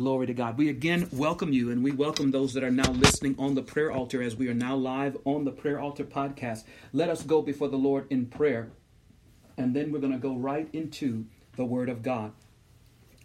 Glory to God. We again welcome you and we welcome those that are now listening on the prayer altar as we are now live on the prayer altar podcast. Let us go before the Lord in prayer and then we're going to go right into the Word of God.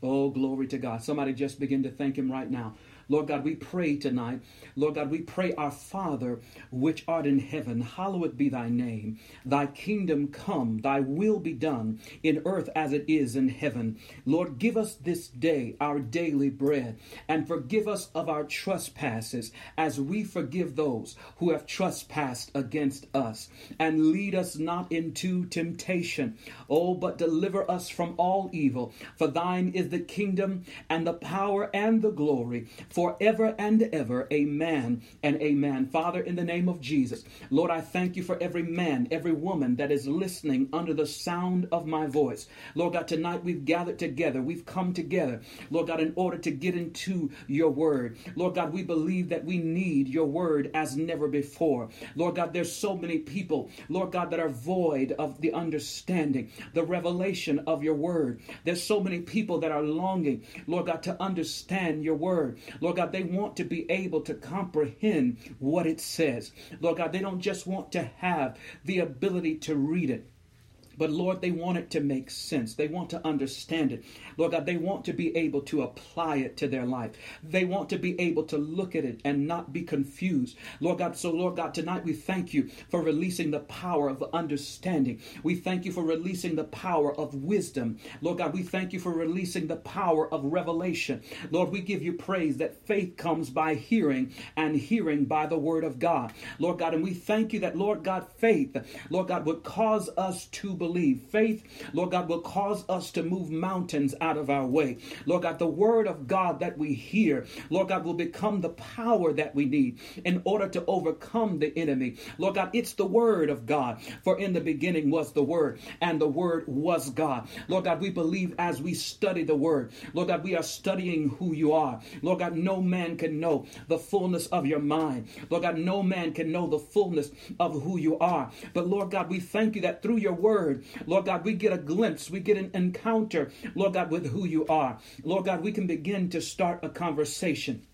Oh, glory to God. Somebody just begin to thank Him right now. Lord God, we pray tonight. Lord God, we pray, our Father, which art in heaven, hallowed be thy name. Thy kingdom come, thy will be done in earth as it is in heaven. Lord, give us this day our daily bread and forgive us of our trespasses as we forgive those who have trespassed against us. And lead us not into temptation, oh, but deliver us from all evil. For thine is the kingdom and the power and the glory forever and ever. Amen and amen. Father, in the name of Jesus, Lord, I thank you for every man, every woman that is listening under the sound of my voice. Lord God, tonight we've gathered together. We've come together, Lord God, in order to get into your word. Lord God, we believe that we need your word as never before. Lord God, there's so many people, Lord God, that are void of the understanding, the revelation of your word. There's so many people that are longing, Lord God, to understand your word. Lord God, they want to be able to comprehend what it says. Lord God, they don't just want to have the ability to read it. But Lord, they want it to make sense. They want to understand it. Lord God, they want to be able to apply it to their life. They want to be able to look at it and not be confused. Lord God, so Lord God, tonight we thank you for releasing the power of understanding. We thank you for releasing the power of wisdom. Lord God, we thank you for releasing the power of revelation. Lord, we give you praise that faith comes by hearing and hearing by the word of God. Lord God, and we thank you that, Lord God, faith, Lord God, would cause us to believe believe. Faith, Lord God, will cause us to move mountains out of our way. Lord God, the word of God that we hear, Lord God, will become the power that we need in order to overcome the enemy. Lord God, it's the word of God. For in the beginning was the word, and the word was God. Lord God, we believe as we study the word, Lord God, we are studying who you are. Lord God, no man can know the fullness of your mind. Lord God, no man can know the fullness of who you are. But Lord God, we thank you that through your word, word. Lord God, we get a glimpse, we get an encounter, Lord God, with who you are. Lord God, we can begin to start a conversation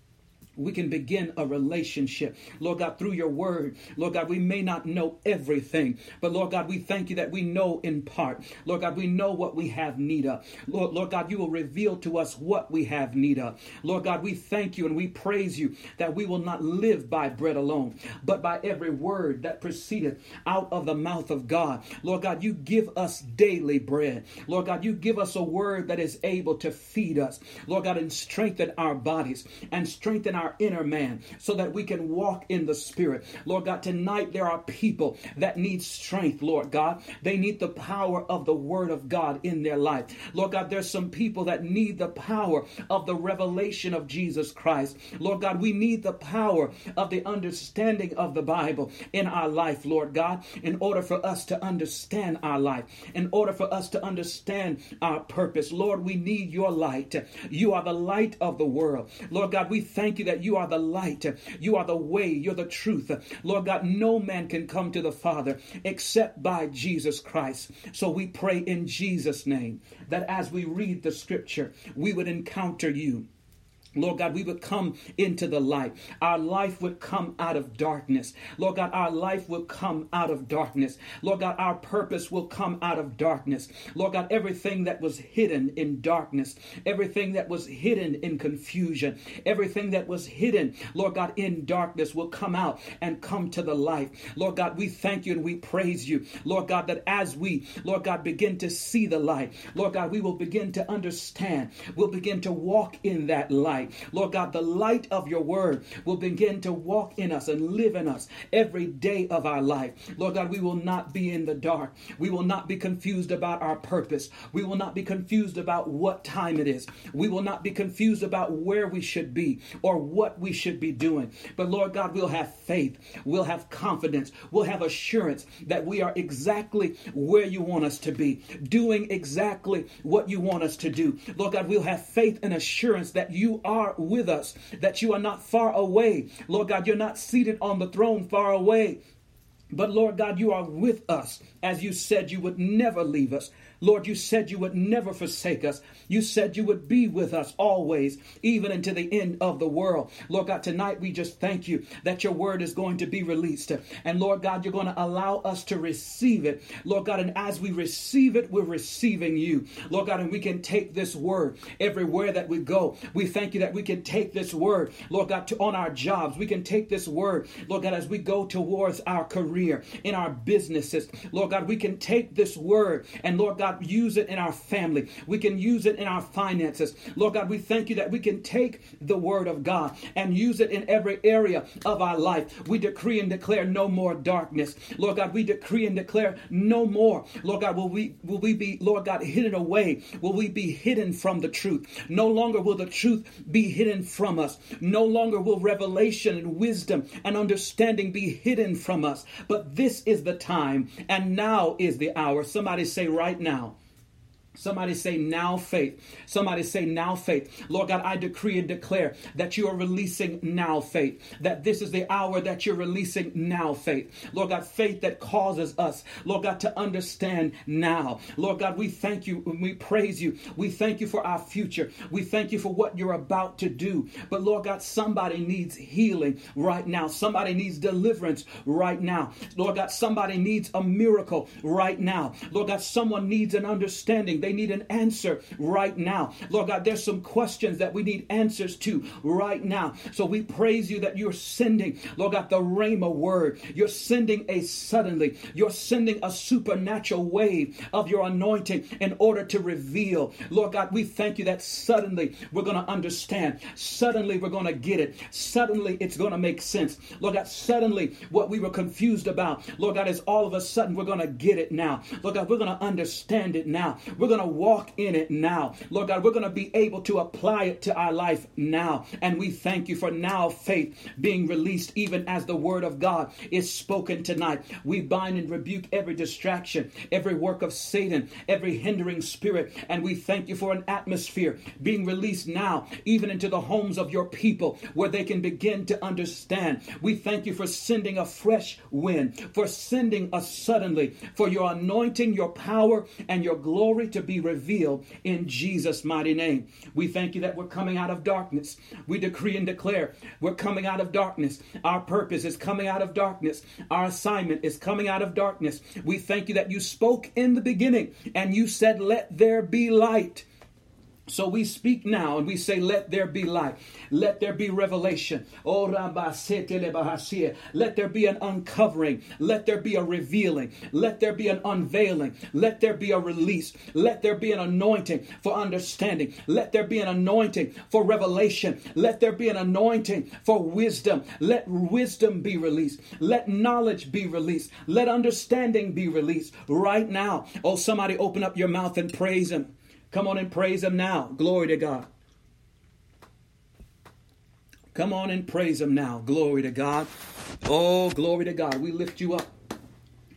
we can begin a relationship. Lord God, through your word, Lord God, we may not know everything, but Lord God, we thank you that we know in part. Lord God, we know what we have need of. Lord, Lord God, you will reveal to us what we have need of. Lord God, we thank you and we praise you that we will not live by bread alone, but by every word that proceedeth out of the mouth of God. Lord God, you give us daily bread. Lord God, you give us a word that is able to feed us. Lord God, and strengthen our bodies and strengthen our inner man so that we can walk in the Spirit. Lord God, tonight there are people that need strength, Lord God. They need the power of the Word of God in their life. Lord God, there's some people that need the power of the revelation of Jesus Christ. Lord God, we need the power of the understanding of the Bible in our life, Lord God, in order for us to understand our life, in order for us to understand our purpose. Lord, we need your light. You are the light of the world. Lord God, we thank you that that you are the light, you are the way, you're the truth. Lord God, no man can come to the Father except by Jesus Christ. So we pray in Jesus' name that as we read the scripture, we would encounter you Lord God, we would come into the light. Our life would come out of darkness. Lord God, our life would come out of darkness. Lord God, our purpose will come out of darkness. Lord God, everything that was hidden in darkness, everything that was hidden in confusion, everything that was hidden, Lord God, in darkness will come out and come to the light. Lord God, we thank you and we praise you. Lord God, that as we, Lord God, begin to see the light, Lord God, we will begin to understand. We'll begin to walk in that light light. Lord God, the light of your word will begin to walk in us and live in us every day of our life. Lord God, we will not be in the dark. We will not be confused about our purpose. We will not be confused about what time it is. We will not be confused about where we should be or what we should be doing. But Lord God, we'll have faith. We'll have confidence. We'll have assurance that we are exactly where you want us to be, doing exactly what you want us to do. Lord God, we'll have faith and assurance that you are are with us, that you are not far away. Lord God, you're not seated on the throne far away. But Lord God, you are with us as you said you would never leave us Lord, you said you would never forsake us. You said you would be with us always, even into the end of the world. Lord God, tonight we just thank you that your word is going to be released. And Lord God, you're going to allow us to receive it. Lord God, and as we receive it, we're receiving you. Lord God, and we can take this word everywhere that we go. We thank you that we can take this word, Lord God, to on our jobs. We can take this word, Lord God, as we go towards our career, in our businesses. Lord God, we can take this word and Lord God, use it in our family. We can use it in our finances. Lord God, we thank you that we can take the word of God and use it in every area of our life. We decree and declare no more darkness. Lord God, we decree and declare no more. Lord God, will we will we be, Lord God, hidden away? Will we be hidden from the truth? No longer will the truth be hidden from us. No longer will revelation and wisdom and understanding be hidden from us. But this is the time and now is the hour. Somebody say right now. Somebody say now faith. Somebody say now faith. Lord God, I decree and declare that you are releasing now faith. That this is the hour that you're releasing now faith. Lord God, faith that causes us, Lord God, to understand now. Lord God, we thank you and we praise you. We thank you for our future. We thank you for what you're about to do. But Lord God, somebody needs healing right now. Somebody needs deliverance right now. Lord God, somebody needs a miracle right now. Lord God, someone needs an understanding they need an answer right now. Lord God, there's some questions that we need answers to right now. So we praise you that you're sending, Lord God, the Rhema word. You're sending a suddenly, you're sending a supernatural wave of your anointing in order to reveal. Lord God, we thank you that suddenly we're going to understand. Suddenly we're going to get it. Suddenly it's going to make sense. Lord God, suddenly what we were confused about, Lord God, is all of a sudden we're going to get it now. Lord God, we're going to understand it now. We're going to walk in it now. Lord God, we're going to be able to apply it to our life now. And we thank you for now faith being released, even as the word of God is spoken tonight. We bind and rebuke every distraction, every work of Satan, every hindering spirit. And we thank you for an atmosphere being released now, even into the homes of your people, where they can begin to understand. We thank you for sending a fresh wind, for sending us suddenly, for your anointing, your power, and your glory to be revealed in Jesus' mighty name. We thank you that we're coming out of darkness. We decree and declare we're coming out of darkness. Our purpose is coming out of darkness. Our assignment is coming out of darkness. We thank you that you spoke in the beginning and you said, Let there be light. So we speak now and we say, Let there be light. Let there be revelation. Oh, Let there be an uncovering. Let there be a revealing. Let there be an unveiling. Let there be a release. Let there be an anointing for understanding. Let there be an anointing for revelation. Let there be an anointing for wisdom. Let wisdom be released. Let knowledge be released. Let understanding be released right now. Oh, somebody open up your mouth and praise Him. Come on and praise Him now. Glory to God. Come on and praise Him now. Glory to God. Oh, glory to God. We lift you up.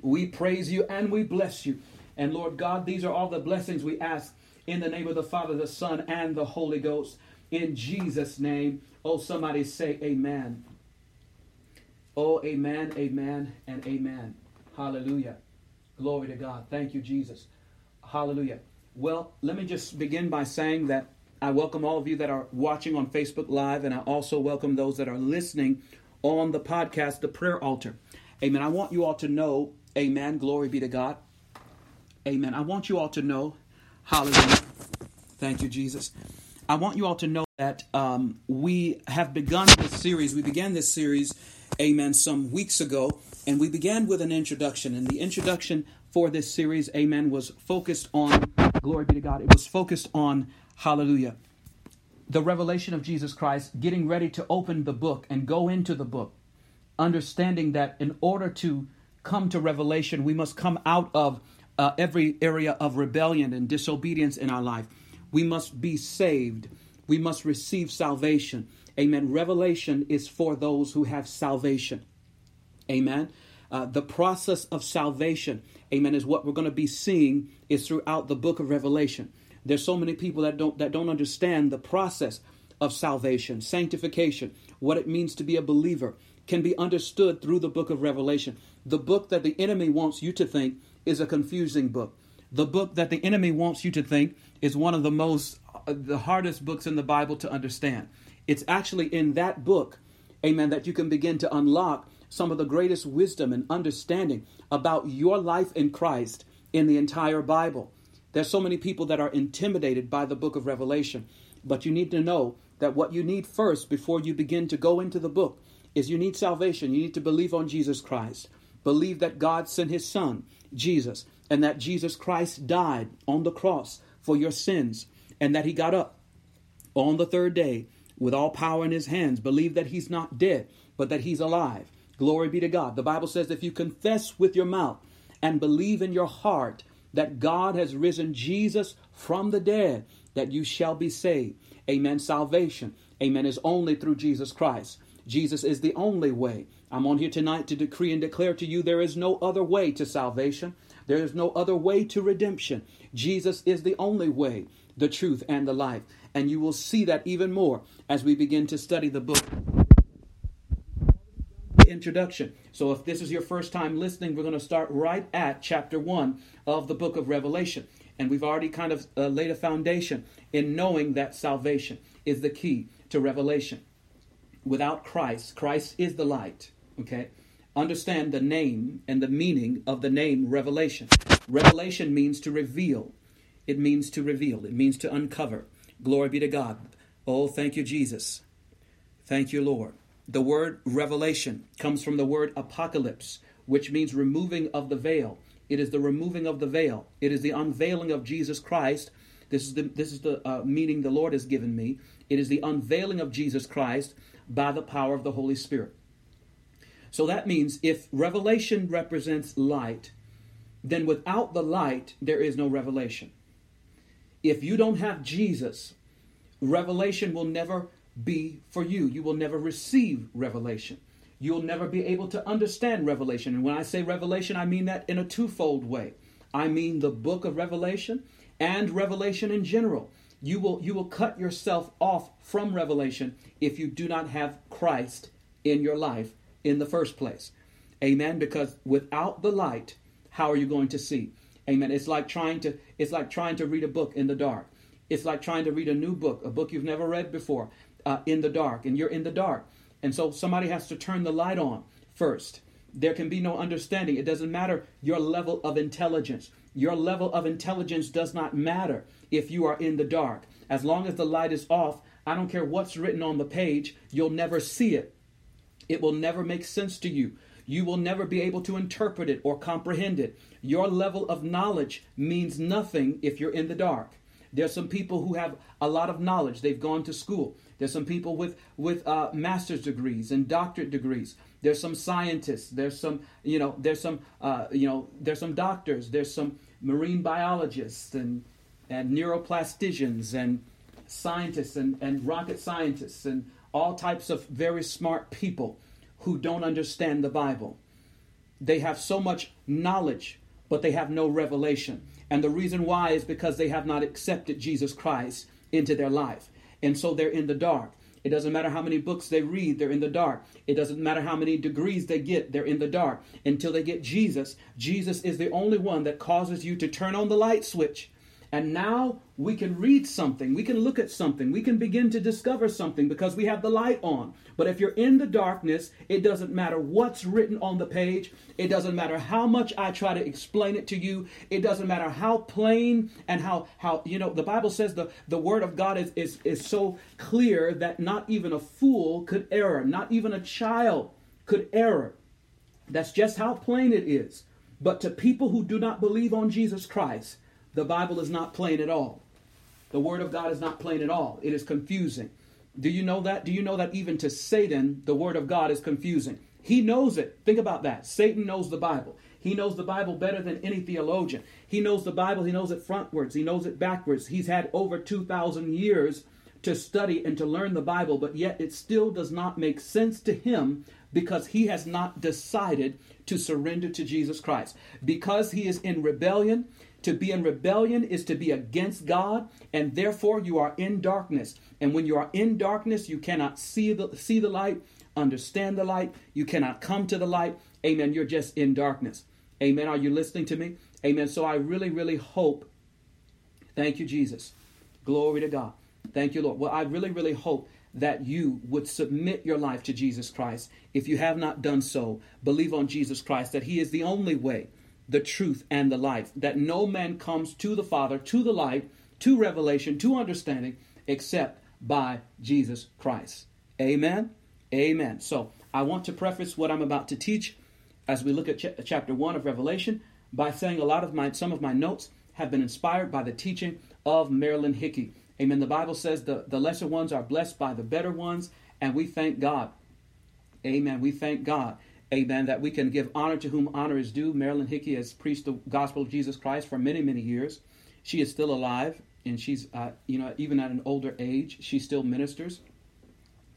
We praise you and we bless you. And Lord God, these are all the blessings we ask in the name of the Father, the Son, and the Holy Ghost. In Jesus' name. Oh, somebody say amen. Oh, amen, amen, and amen. Hallelujah. Glory to God. Thank you, Jesus. Hallelujah. Well, let me just begin by saying that I welcome all of you that are watching on Facebook Live, and I also welcome those that are listening on the podcast, The Prayer Altar. Amen. I want you all to know, amen, glory be to God. Amen. I want you all to know, hallelujah. Thank you, Jesus. I want you all to know that um, we have begun this series. We began this series, amen, some weeks ago, and we began with an introduction. And the introduction for this series, amen, was focused on Glory be to God. It was focused on, hallelujah, the revelation of Jesus Christ, getting ready to open the book and go into the book, understanding that in order to come to revelation, we must come out of uh, every area of rebellion and disobedience in our life. We must be saved. We must receive salvation. Amen. Revelation is for those who have salvation. Amen. Uh, the process of salvation amen, is what we're going to be seeing is throughout the book of Revelation. There's so many people that don't that don't understand the process of salvation, sanctification, what it means to be a believer can be understood through the book of Revelation. The book that the enemy wants you to think is a confusing book. the book that the enemy wants you to think is one of the most, uh, the hardest books in the Bible to understand. It's actually in that book, amen, that you can begin to unlock some of the greatest wisdom and understanding about your life in Christ in the entire Bible. There's so many people that are intimidated by the book of Revelation, but you need to know that what you need first before you begin to go into the book is you need salvation. You need to believe on Jesus Christ. Believe that God sent his son, Jesus, and that Jesus Christ died on the cross for your sins and that he got up on the third day with all power in his hands. Believe that he's not dead, but that he's alive. Glory be to God. The Bible says if you confess with your mouth and believe in your heart that God has risen Jesus from the dead, that you shall be saved. Amen. Salvation, amen, is only through Jesus Christ. Jesus is the only way. I'm on here tonight to decree and declare to you there is no other way to salvation. There is no other way to redemption. Jesus is the only way, the truth, and the life. And you will see that even more as we begin to study the book introduction. So if this is your first time listening, we're going to start right at chapter 1 of the book of Revelation. And we've already kind of uh, laid a foundation in knowing that salvation is the key to revelation. Without Christ, Christ is the light, okay? Understand the name and the meaning of the name revelation. Revelation means to reveal. It means to reveal. It means to uncover. Glory be to God. Oh, thank you, Jesus. Thank you, Lord. The word revelation comes from the word apocalypse, which means removing of the veil. It is the removing of the veil. It is the unveiling of Jesus Christ. This is the, this is the uh, meaning the Lord has given me. It is the unveiling of Jesus Christ by the power of the Holy Spirit. So that means if revelation represents light, then without the light, there is no revelation. If you don't have Jesus, revelation will never be for you. You will never receive revelation. You'll never be able to understand revelation. And when I say revelation, I mean that in a twofold way. I mean the book of Revelation and revelation in general. You will you will cut yourself off from revelation if you do not have Christ in your life in the first place. Amen because without the light, how are you going to see? Amen. It's like trying to it's like trying to read a book in the dark. It's like trying to read a new book, a book you've never read before uh, in the dark, and you're in the dark. And so somebody has to turn the light on first. There can be no understanding. It doesn't matter your level of intelligence. Your level of intelligence does not matter if you are in the dark. As long as the light is off, I don't care what's written on the page, you'll never see it. It will never make sense to you. You will never be able to interpret it or comprehend it. Your level of knowledge means nothing if you're in the dark. There's some people who have a lot of knowledge. They've gone to school. There's some people with with uh, master's degrees and doctorate degrees. There's some scientists. There's some you know. There's some uh, you know. There's some doctors. There's some marine biologists and and neuroplasticians and scientists and, and rocket scientists and all types of very smart people who don't understand the Bible. They have so much knowledge, but they have no revelation. And the reason why is because they have not accepted Jesus Christ into their life. And so they're in the dark. It doesn't matter how many books they read, they're in the dark. It doesn't matter how many degrees they get, they're in the dark. Until they get Jesus, Jesus is the only one that causes you to turn on the light switch and now we can read something, we can look at something, we can begin to discover something because we have the light on. But if you're in the darkness, it doesn't matter what's written on the page, it doesn't matter how much I try to explain it to you, it doesn't matter how plain and how how you know the Bible says the, the word of God is, is is so clear that not even a fool could err, not even a child could err. That's just how plain it is. But to people who do not believe on Jesus Christ, the Bible is not plain at all. The Word of God is not plain at all. It is confusing. Do you know that? Do you know that even to Satan, the Word of God is confusing? He knows it. Think about that. Satan knows the Bible. He knows the Bible better than any theologian. He knows the Bible. He knows it frontwards. He knows it backwards. He's had over 2,000 years to study and to learn the Bible, but yet it still does not make sense to him because he has not decided to surrender to Jesus Christ. Because he is in rebellion, to be in rebellion is to be against God, and therefore you are in darkness. And when you are in darkness, you cannot see the, see the light, understand the light, you cannot come to the light. Amen. You're just in darkness. Amen. Are you listening to me? Amen. So I really, really hope. Thank you, Jesus. Glory to God. Thank you, Lord. Well, I really, really hope that you would submit your life to Jesus Christ. If you have not done so, believe on Jesus Christ, that He is the only way, the truth, and the life, that no man comes to the Father, to the light, to revelation, to understanding, except by Jesus Christ. Amen. Amen. So I want to preface what I'm about to teach as we look at ch- chapter 1 of Revelation by saying a lot of my some of my notes have been inspired by the teaching of Marilyn Hickey. Amen. The Bible says the, the lesser ones are blessed by the better ones, and we thank God. Amen. We thank God. Amen. That we can give honor to whom honor is due. Marilyn Hickey has preached the gospel of Jesus Christ for many, many years. She is still alive, and she's, uh, you know, even at an older age, she still ministers.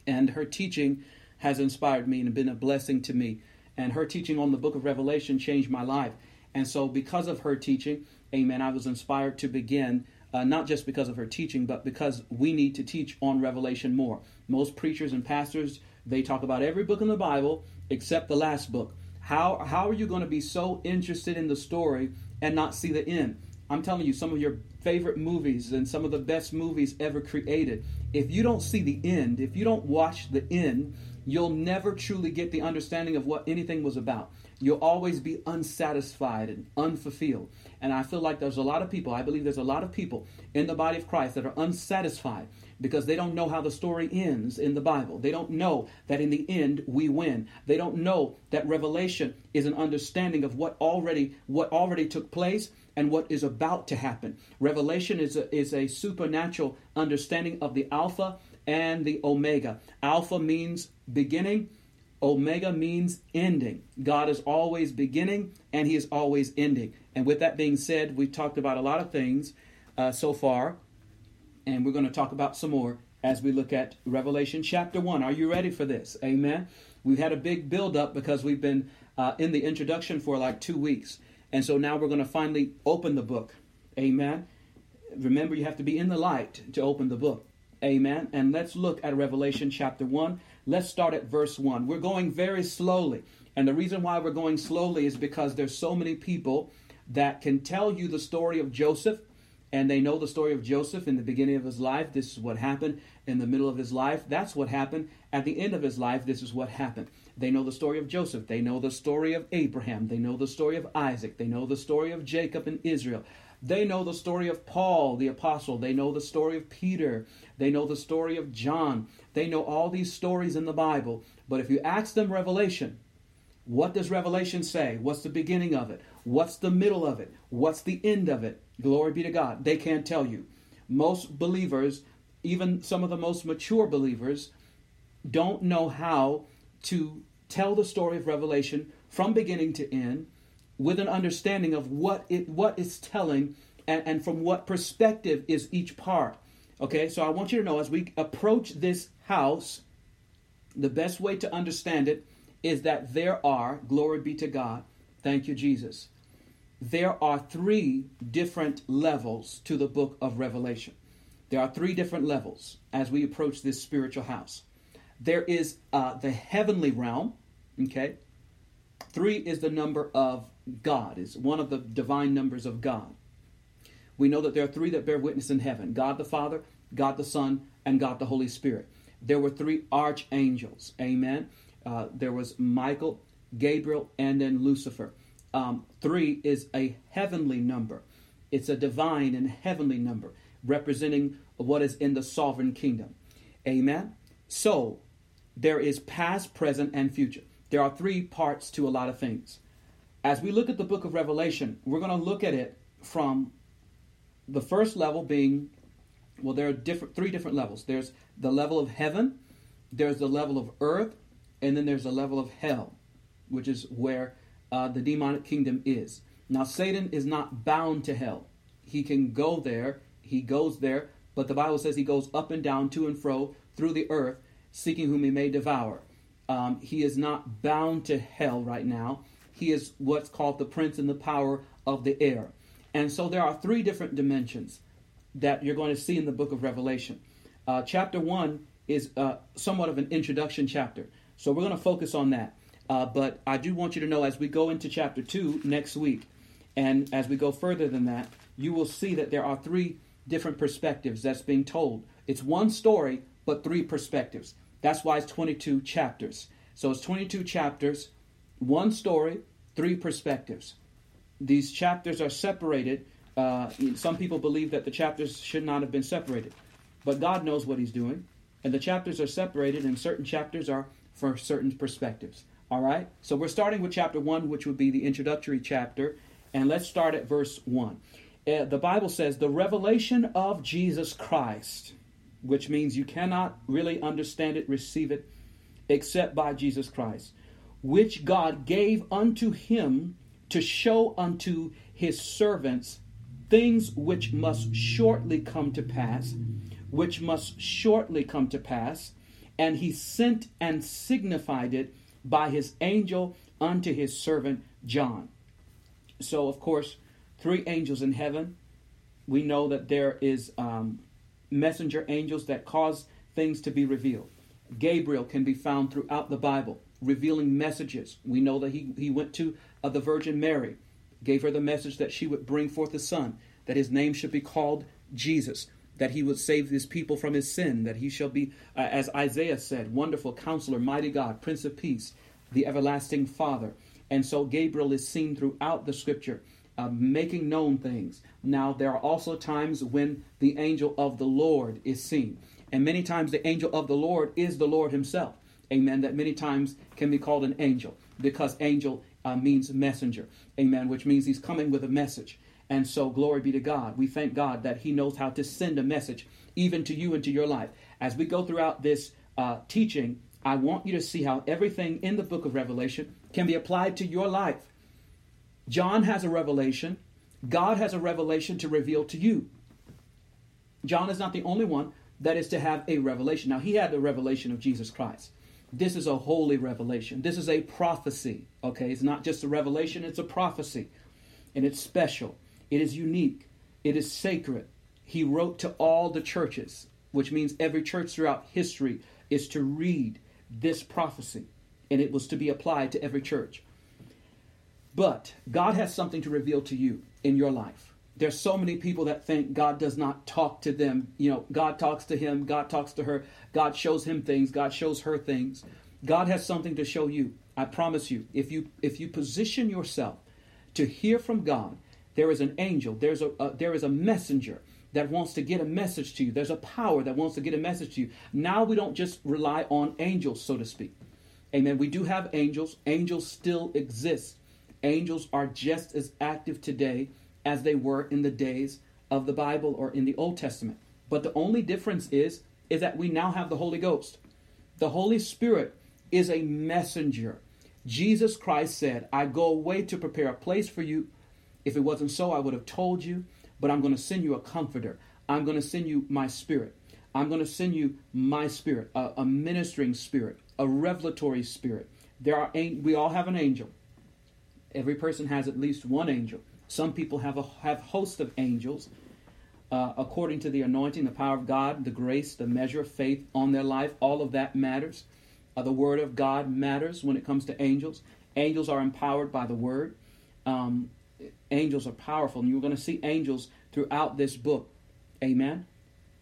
And her teaching has inspired me and been a blessing to me. And her teaching on the book of Revelation changed my life. And so, because of her teaching, amen, I was inspired to begin, uh, not just because of her teaching, but because we need to teach on Revelation more. Most preachers and pastors, they talk about every book in the Bible except the last book. How, how are you going to be so interested in the story and not see the end? I'm telling you, some of your favorite movies and some of the best movies ever created, if you don't see the end, if you don't watch the end, you'll never truly get the understanding of what anything was about. You'll always be unsatisfied and unfulfilled. And I feel like there's a lot of people, I believe there's a lot of people in the body of Christ that are unsatisfied because they don't know how the story ends in the Bible. They don't know that in the end we win. They don't know that revelation is an understanding of what already what already took place and what is about to happen. Revelation is a, is a supernatural understanding of the Alpha and the Omega. Alpha means beginning, Omega means ending. God is always beginning and He is always ending. And with that being said, we've talked about a lot of things uh, so far, and we're going to talk about some more as we look at Revelation chapter 1. Are you ready for this? Amen. We've had a big build up because we've been uh, in the introduction for like two weeks. And so now we're going to finally open the book. Amen. Remember, you have to be in the light to open the book. Amen. And let's look at Revelation chapter 1. Let's start at verse 1. We're going very slowly. And the reason why we're going slowly is because there's so many people that can tell you the story of Joseph and they know the story of Joseph in the beginning of his life. This is what happened in the middle of his life. That's what happened at the end of his life. This is what happened. They know the story of Joseph. They know the story of Abraham. They know the story of Isaac. They know the story of Jacob and Israel. They know the story of Paul, the apostle. They know the story of Peter. They know the story of John. They know all these stories in the Bible. But if you ask them Revelation, what does Revelation say? What's the beginning of it? What's the middle of it? What's the end of it? Glory be to God. They can't tell you. Most believers, even some of the most mature believers, don't know how to tell the story of Revelation from beginning to end with an understanding of what it what it's telling and, and from what perspective is each part. Okay, so I want you to know as we approach this house, the best way to understand it is that there are, glory be to God, thank you, Jesus, there are three different levels to the book of Revelation. There are three different levels as we approach this spiritual house. There is uh, the heavenly realm, okay? Three is the number of God, is one of the divine numbers of God. We know that there are three that bear witness in heaven God the Father, God the Son, and God the Holy Spirit. There were three archangels, amen. Uh, there was Michael, Gabriel, and then Lucifer. Um, three is a heavenly number, it's a divine and heavenly number representing what is in the sovereign kingdom. Amen. So there is past, present, and future. There are three parts to a lot of things. As we look at the book of Revelation, we're going to look at it from the first level being well there are different three different levels. There's the level of heaven, there's the level of earth, and then there's the level of hell, which is where uh, the demonic kingdom is. Now Satan is not bound to hell. He can go there, he goes there, but the Bible says he goes up and down to and fro through the earth seeking whom he may devour. Um, he is not bound to hell right now. He is what's called the prince and the power of the air. And so there are three different dimensions that you're going to see in the book of Revelation. Uh, chapter 1 is uh, somewhat of an introduction chapter. So we're going to focus on that. Uh, but I do want you to know as we go into chapter 2 next week, And as we go further than that, you will see that there are three different perspectives that's being told. It's one story, but three perspectives. That's why it's 22 chapters. So it's 22 chapters, one story, three perspectives. These chapters are separated. Uh, some people believe that the chapters should not have been separated, but God knows what He's doing. And the chapters are separated, and certain chapters are for certain perspectives. All right? So we're starting with chapter 1, which would be the introductory chapter. And let's start at verse 1. Uh, the Bible says, The revelation of Jesus Christ, which means you cannot really understand it, receive it, except by Jesus Christ, which God gave unto him to show unto his servants things which must shortly come to pass, which must shortly come to pass. And he sent and signified it by his angel unto his servant John. So, of course, three angels in heaven. We know that there is um, messenger angels that cause things to be revealed. Gabriel can be found throughout the Bible, revealing messages. We know that he, he went to uh, the Virgin Mary, gave her the message that she would bring forth a son, that his name should be called Jesus, that he would save his people from his sin, that he shall be, uh, as Isaiah said, wonderful counselor, mighty God, Prince of Peace, the everlasting Father. And so Gabriel is seen throughout the scripture. Uh, making known things. Now, there are also times when the angel of the Lord is seen. And many times the angel of the Lord is the Lord himself. Amen. That many times can be called an angel because angel uh, means messenger. Amen. Which means he's coming with a message. And so, glory be to God. We thank God that he knows how to send a message even to you and to your life. As we go throughout this uh, teaching, I want you to see how everything in the book of Revelation can be applied to your life. John has a revelation. God has a revelation to reveal to you. John is not the only one that is to have a revelation. Now, he had the revelation of Jesus Christ. This is a holy revelation. This is a prophecy. Okay, it's not just a revelation, it's a prophecy. And it's special, it is unique, it is sacred. He wrote to all the churches, which means every church throughout history is to read this prophecy, and it was to be applied to every church. But God has something to reveal to you in your life. There's so many people that think God does not talk to them. You know, God talks to him, God talks to her, God shows him things, God shows her things. God has something to show you. I promise you, if you if you position yourself to hear from God, there is an angel, there's a, a there is a messenger that wants to get a message to you. There's a power that wants to get a message to you. Now we don't just rely on angels, so to speak. Amen. We do have angels. Angels still exist. Angels are just as active today as they were in the days of the Bible or in the Old Testament. But the only difference is is that we now have the Holy Ghost. The Holy Spirit is a messenger. Jesus Christ said, I go away to prepare a place for you. If it wasn't so, I would have told you, but I'm going to send you a comforter. I'm going to send you my spirit. I'm going to send you my spirit, a, a ministering spirit, a revelatory spirit. There are we all have an angel. Every person has at least one angel. Some people have a have host of angels, uh, according to the anointing, the power of God, the grace, the measure of faith on their life. All of that matters. Uh, the word of God matters when it comes to angels. Angels are empowered by the word. Um, angels are powerful, and you're going to see angels throughout this book. Amen.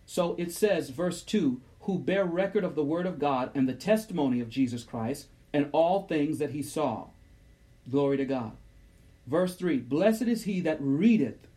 So it says, verse 2 who bear record of the word of God and the testimony of Jesus Christ and all things that he saw. Glory to God. Verse 3 Blessed is he that readeth,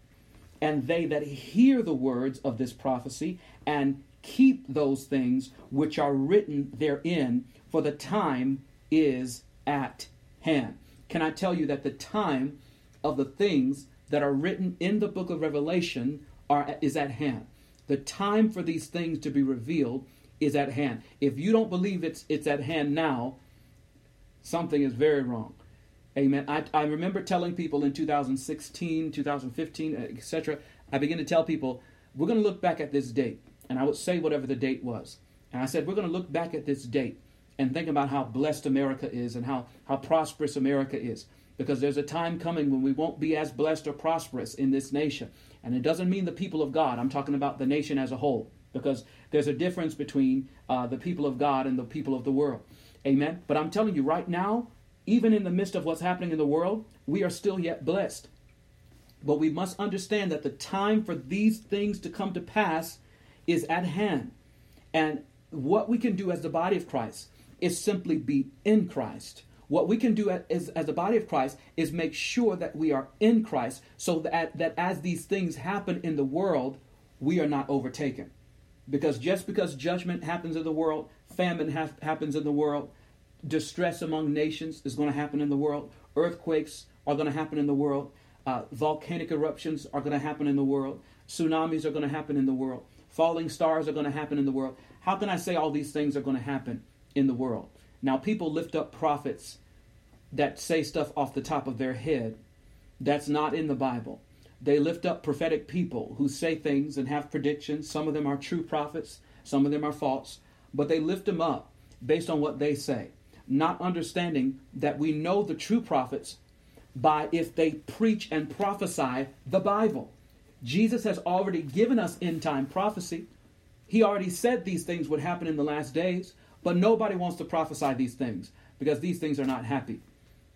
and they that hear the words of this prophecy, and keep those things which are written therein, for the time is at hand. Can I tell you that the time of the things that are written in the book of Revelation are, is at hand? The time for these things to be revealed is at hand. If you don't believe it's it's at hand now, something is very wrong. Amen. I, I remember telling people in 2016, 2015, etc. I began to tell people, we're going to look back at this date. And I would say whatever the date was. And I said, we're going to look back at this date and think about how blessed America is and how, how prosperous America is. Because there's a time coming when we won't be as blessed or prosperous in this nation. And it doesn't mean the people of God. I'm talking about the nation as a whole. Because there's a difference between uh, the people of God and the people of the world. Amen. But I'm telling you right now, even in the midst of what's happening in the world, we are still yet blessed. But we must understand that the time for these things to come to pass is at hand. And what we can do as the body of Christ is simply be in Christ. What we can do as, as the body of Christ is make sure that we are in Christ so that, that as these things happen in the world, we are not overtaken. Because just because judgment happens in the world, famine ha- happens in the world, distress among nations is going to happen in the world, earthquakes are going to happen in the world, uh, volcanic eruptions are going to happen in the world, tsunamis are going to happen in the world, falling stars are going to happen in the world. How can I say all these things are going to happen in the world? Now, people lift up prophets that say stuff off the top of their head that's not in the Bible. They lift up prophetic people who say things and have predictions. Some of them are true prophets, some of them are false, but they lift them up based on what they say, not understanding that we know the true prophets by if they preach and prophesy the Bible. Jesus has already given us end time prophecy. He already said these things would happen in the last days, but nobody wants to prophesy these things because these things are not happy.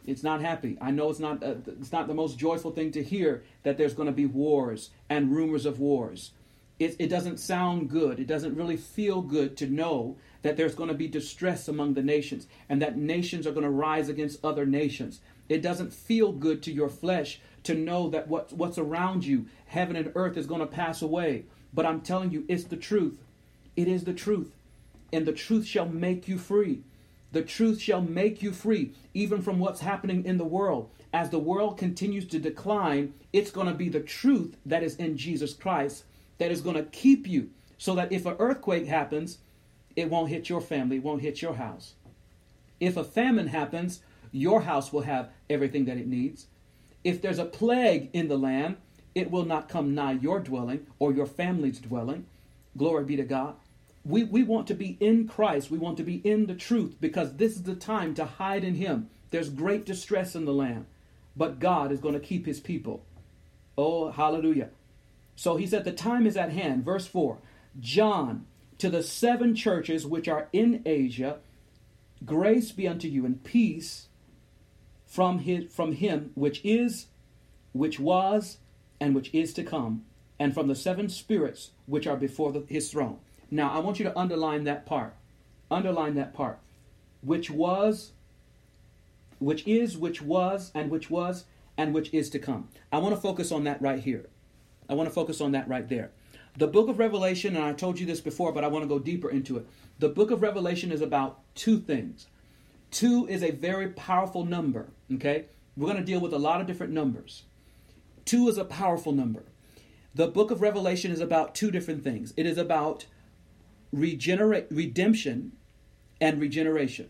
It's not happy. I know it's not uh, it's not the most joyful thing to hear that there's going to be wars and rumors of wars. It, it doesn't sound good. It doesn't really feel good to know that there's going to be distress among the nations and that nations are going to rise against other nations. It doesn't feel good to your flesh to know that what, what's around you, heaven and earth, is going to pass away. But I'm telling you, it's the truth. It is the truth. And the truth shall make you free. The truth shall make you free, even from what's happening in the world. As the world continues to decline, it's going to be the truth that is in Jesus Christ that is going to keep you so that if an earthquake happens, it won't hit your family, it won't hit your house. If a famine happens, your house will have everything that it needs. If there's a plague in the land, it will not come nigh your dwelling or your family's dwelling. Glory be to God. We, we want to be in Christ. We want to be in the truth because this is the time to hide in Him. There's great distress in the land, but God is going to keep His people. Oh, hallelujah. So he said, The time is at hand. Verse 4 John, to the seven churches which are in Asia, grace be unto you and peace from, his, from him which is, which was, and which is to come, and from the seven spirits which are before the, his throne. Now, I want you to underline that part. Underline that part. Which was, which is, which was, and which was, and which is to come. I want to focus on that right here. I want to focus on that right there. The book of Revelation, and I told you this before, but I want to go deeper into it. The book of Revelation is about two things. Two is a very powerful number, okay? We're going to deal with a lot of different numbers. Two is a powerful number. The book of Revelation is about two different things. It is about regenerate redemption and regeneration.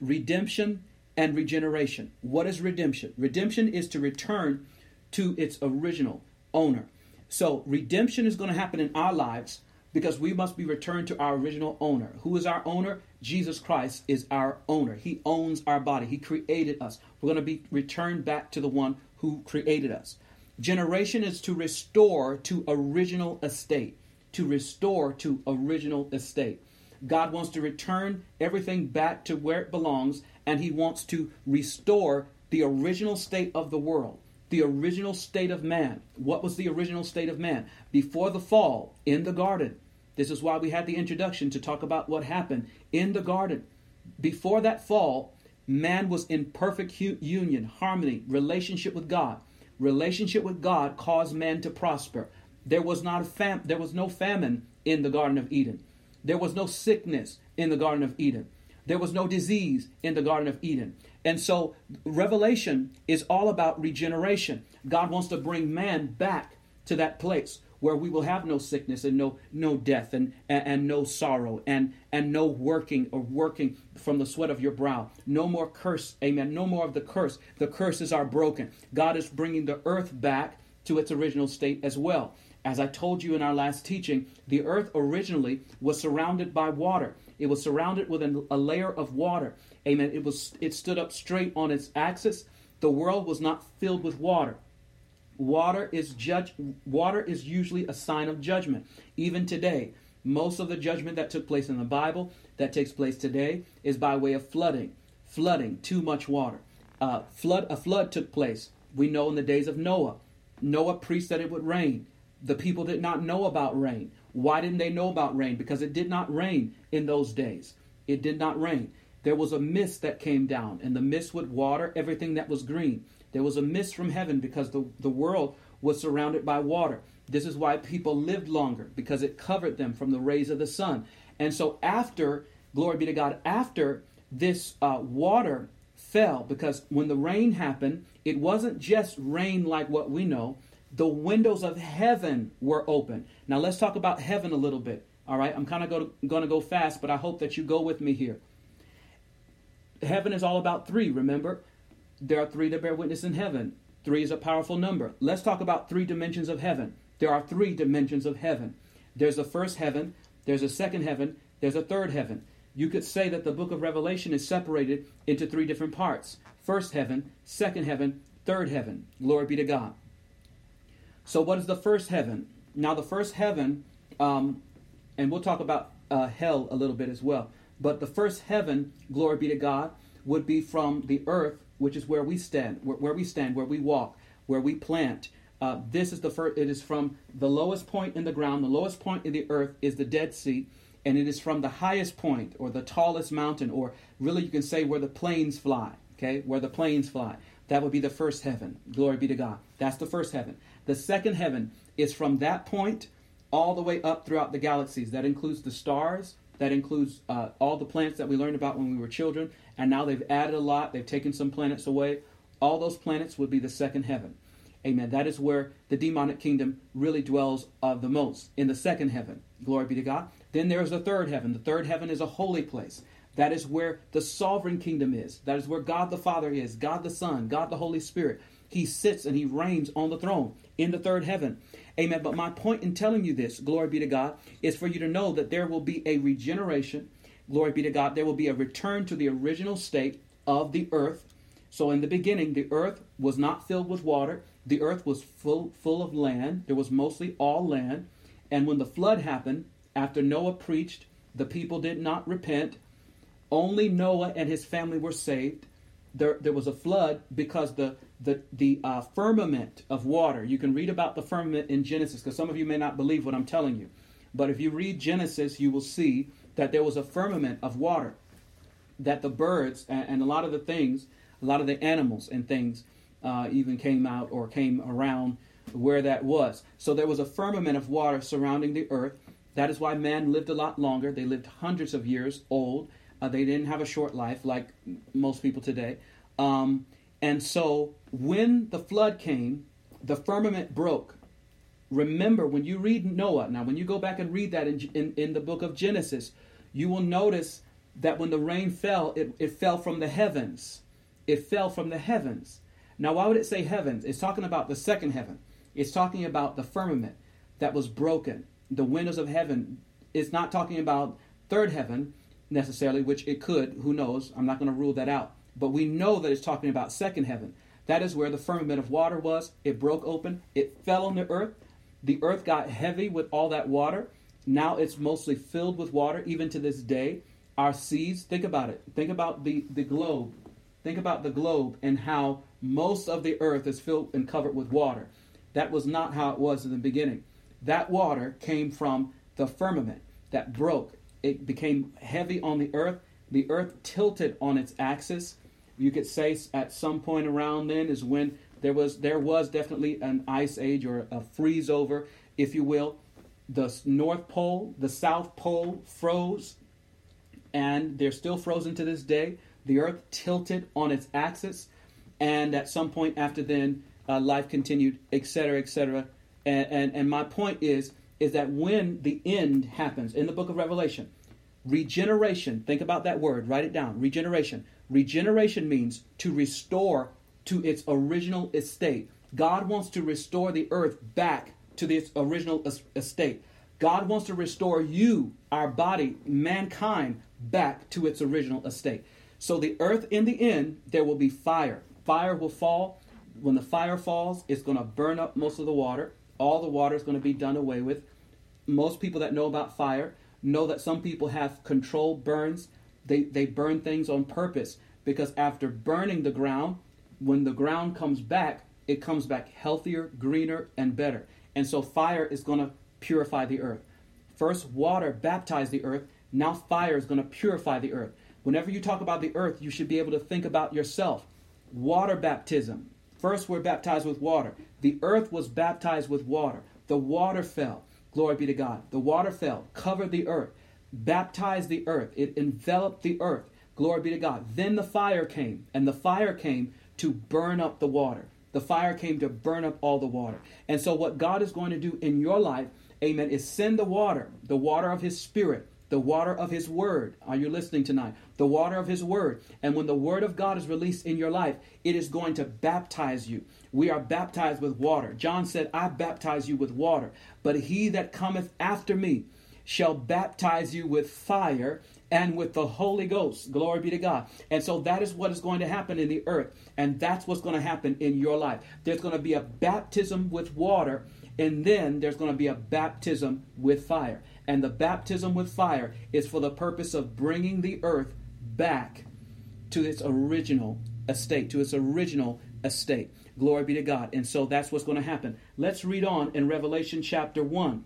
Redemption and regeneration. What is redemption? Redemption is to return to its original owner. So redemption is going to happen in our lives because we must be returned to our original owner. Who is our owner? Jesus Christ is our owner. He owns our body. He created us. We're going to be returned back to the one who created us. Generation is to restore to original estate. To restore to original estate. God wants to return everything back to where it belongs, and He wants to restore the original state of the world, the original state of man. What was the original state of man? Before the fall in the garden, this is why we had the introduction to talk about what happened in the garden. Before that fall, man was in perfect union, harmony, relationship with God. Relationship with God caused man to prosper. There was not a fam- there was no famine in the garden of Eden. There was no sickness in the garden of Eden. There was no disease in the garden of Eden. And so revelation is all about regeneration. God wants to bring man back to that place where we will have no sickness and no no death and, and, and no sorrow and and no working or working from the sweat of your brow no more curse amen no more of the curse the curses are broken god is bringing the earth back to its original state as well as i told you in our last teaching the earth originally was surrounded by water it was surrounded with a layer of water amen it was it stood up straight on its axis the world was not filled with water Water is judge water is usually a sign of judgment. Even today, most of the judgment that took place in the Bible that takes place today is by way of flooding. Flooding, too much water. Uh, flood a flood took place. We know in the days of Noah. Noah preached that it would rain. The people did not know about rain. Why didn't they know about rain? Because it did not rain in those days. It did not rain. There was a mist that came down, and the mist would water everything that was green. There was a mist from heaven because the, the world was surrounded by water. This is why people lived longer, because it covered them from the rays of the sun. And so, after, glory be to God, after this uh, water fell, because when the rain happened, it wasn't just rain like what we know, the windows of heaven were open. Now, let's talk about heaven a little bit. All right, I'm kind of going to go fast, but I hope that you go with me here. Heaven is all about three, remember? There are three that bear witness in heaven. Three is a powerful number. Let's talk about three dimensions of heaven. There are three dimensions of heaven. There's a first heaven, there's a second heaven, there's a third heaven. You could say that the book of Revelation is separated into three different parts first heaven, second heaven, third heaven. Glory be to God. So, what is the first heaven? Now, the first heaven, um, and we'll talk about uh, hell a little bit as well, but the first heaven, glory be to God, would be from the earth, which is where we stand, where, where we stand, where we walk, where we plant, uh, this is the first, it is from the lowest point in the ground, the lowest point in the earth is the Dead Sea, and it is from the highest point or the tallest mountain, or really you can say where the planes fly, okay, where the planes fly. That would be the first heaven. Glory be to God. That's the first heaven. The second heaven is from that point all the way up throughout the galaxies. That includes the stars, that includes uh, all the planets that we learned about when we were children, and now they've added a lot. They've taken some planets away. All those planets would be the second heaven. Amen. That is where the demonic kingdom really dwells uh, the most, in the second heaven. Glory be to God. Then there is the third heaven. The third heaven is a holy place. That is where the sovereign kingdom is. That is where God the Father is, God the Son, God the Holy Spirit. He sits and he reigns on the throne in the third heaven. Amen. But my point in telling you this, glory be to God, is for you to know that there will be a regeneration. Glory be to God. There will be a return to the original state of the earth. So in the beginning, the earth was not filled with water the earth was full, full of land. There was mostly all land. And when the flood happened, after Noah preached, the people did not repent. Only Noah and his family were saved. There, there was a flood because the the the uh, firmament of water. You can read about the firmament in Genesis because some of you may not believe what I'm telling you, but if you read Genesis, you will see that there was a firmament of water that the birds and, and a lot of the things, a lot of the animals and things uh, even came out or came around where that was. So there was a firmament of water surrounding the earth. That is why man lived a lot longer. They lived hundreds of years old. Uh, they didn't have a short life like most people today. Um, and so when the flood came, the firmament broke. Remember, when you read Noah, now when you go back and read that in, in, in the book of Genesis, you will notice that when the rain fell, it, it fell from the heavens. It fell from the heavens. Now, why would it say heavens? It's talking about the second heaven. It's talking about the firmament that was broken, the windows of heaven. It's not talking about third heaven necessarily, which it could. Who knows? I'm not going to rule that out. But we know that it's talking about second heaven. That is where the firmament of water was. It broke open. It fell on the earth. The earth got heavy with all that water. Now it's mostly filled with water, even to this day. Our seas, think about it. Think about the, the globe. Think about the globe and how most of the earth is filled and covered with water. That was not how it was in the beginning. That water came from the firmament that broke. It became heavy on the earth. The earth tilted on its axis. You could say at some point around then is when there was there was definitely an ice age or a freeze over, if you will. The North Pole, the South Pole froze, and they're still frozen to this day. The earth tilted on its axis and at some point after then, uh, life continued, etc., etc. And, and and my point is is that when the end happens in the book of Revelation, regeneration. Think about that word. Write it down. Regeneration. Regeneration means to restore to its original estate. God wants to restore the earth back to its original estate. God wants to restore you, our body, mankind, back to its original estate. So the earth in the end, there will be fire fire will fall. When the fire falls, it's going to burn up most of the water. All the water is going to be done away with. Most people that know about fire know that some people have controlled burns. They, they burn things on purpose because after burning the ground, when the ground comes back, it comes back healthier, greener, and better. And so fire is going to purify the earth. First, water baptized the earth. Now, fire is going to purify the earth. Whenever you talk about the earth, you should be able to think about yourself. Water baptism. First, we're baptized with water. The earth was baptized with water. The water fell. Glory be to God. The water fell, covered the earth, baptized the earth. It enveloped the earth. Glory be to God. Then the fire came, and the fire came to burn up the water. The fire came to burn up all the water. And so, what God is going to do in your life, amen, is send the water, the water of His Spirit, the water of His Word. Are you listening tonight? The water of His Word. And when the Word of God is released in your life, it is going to baptize you. We are baptized with water. John said, I baptize you with water, but He that cometh after me shall baptize you with fire and with the Holy Ghost. Glory be to God. And so that is what is going to happen in the earth. And that's what's going to happen in your life. There's going to be a baptism with water, and then there's going to be a baptism with fire. And the baptism with fire is for the purpose of bringing the earth back to its original estate, to its original estate. Glory be to God. And so that's what's going to happen. Let's read on in Revelation chapter 1.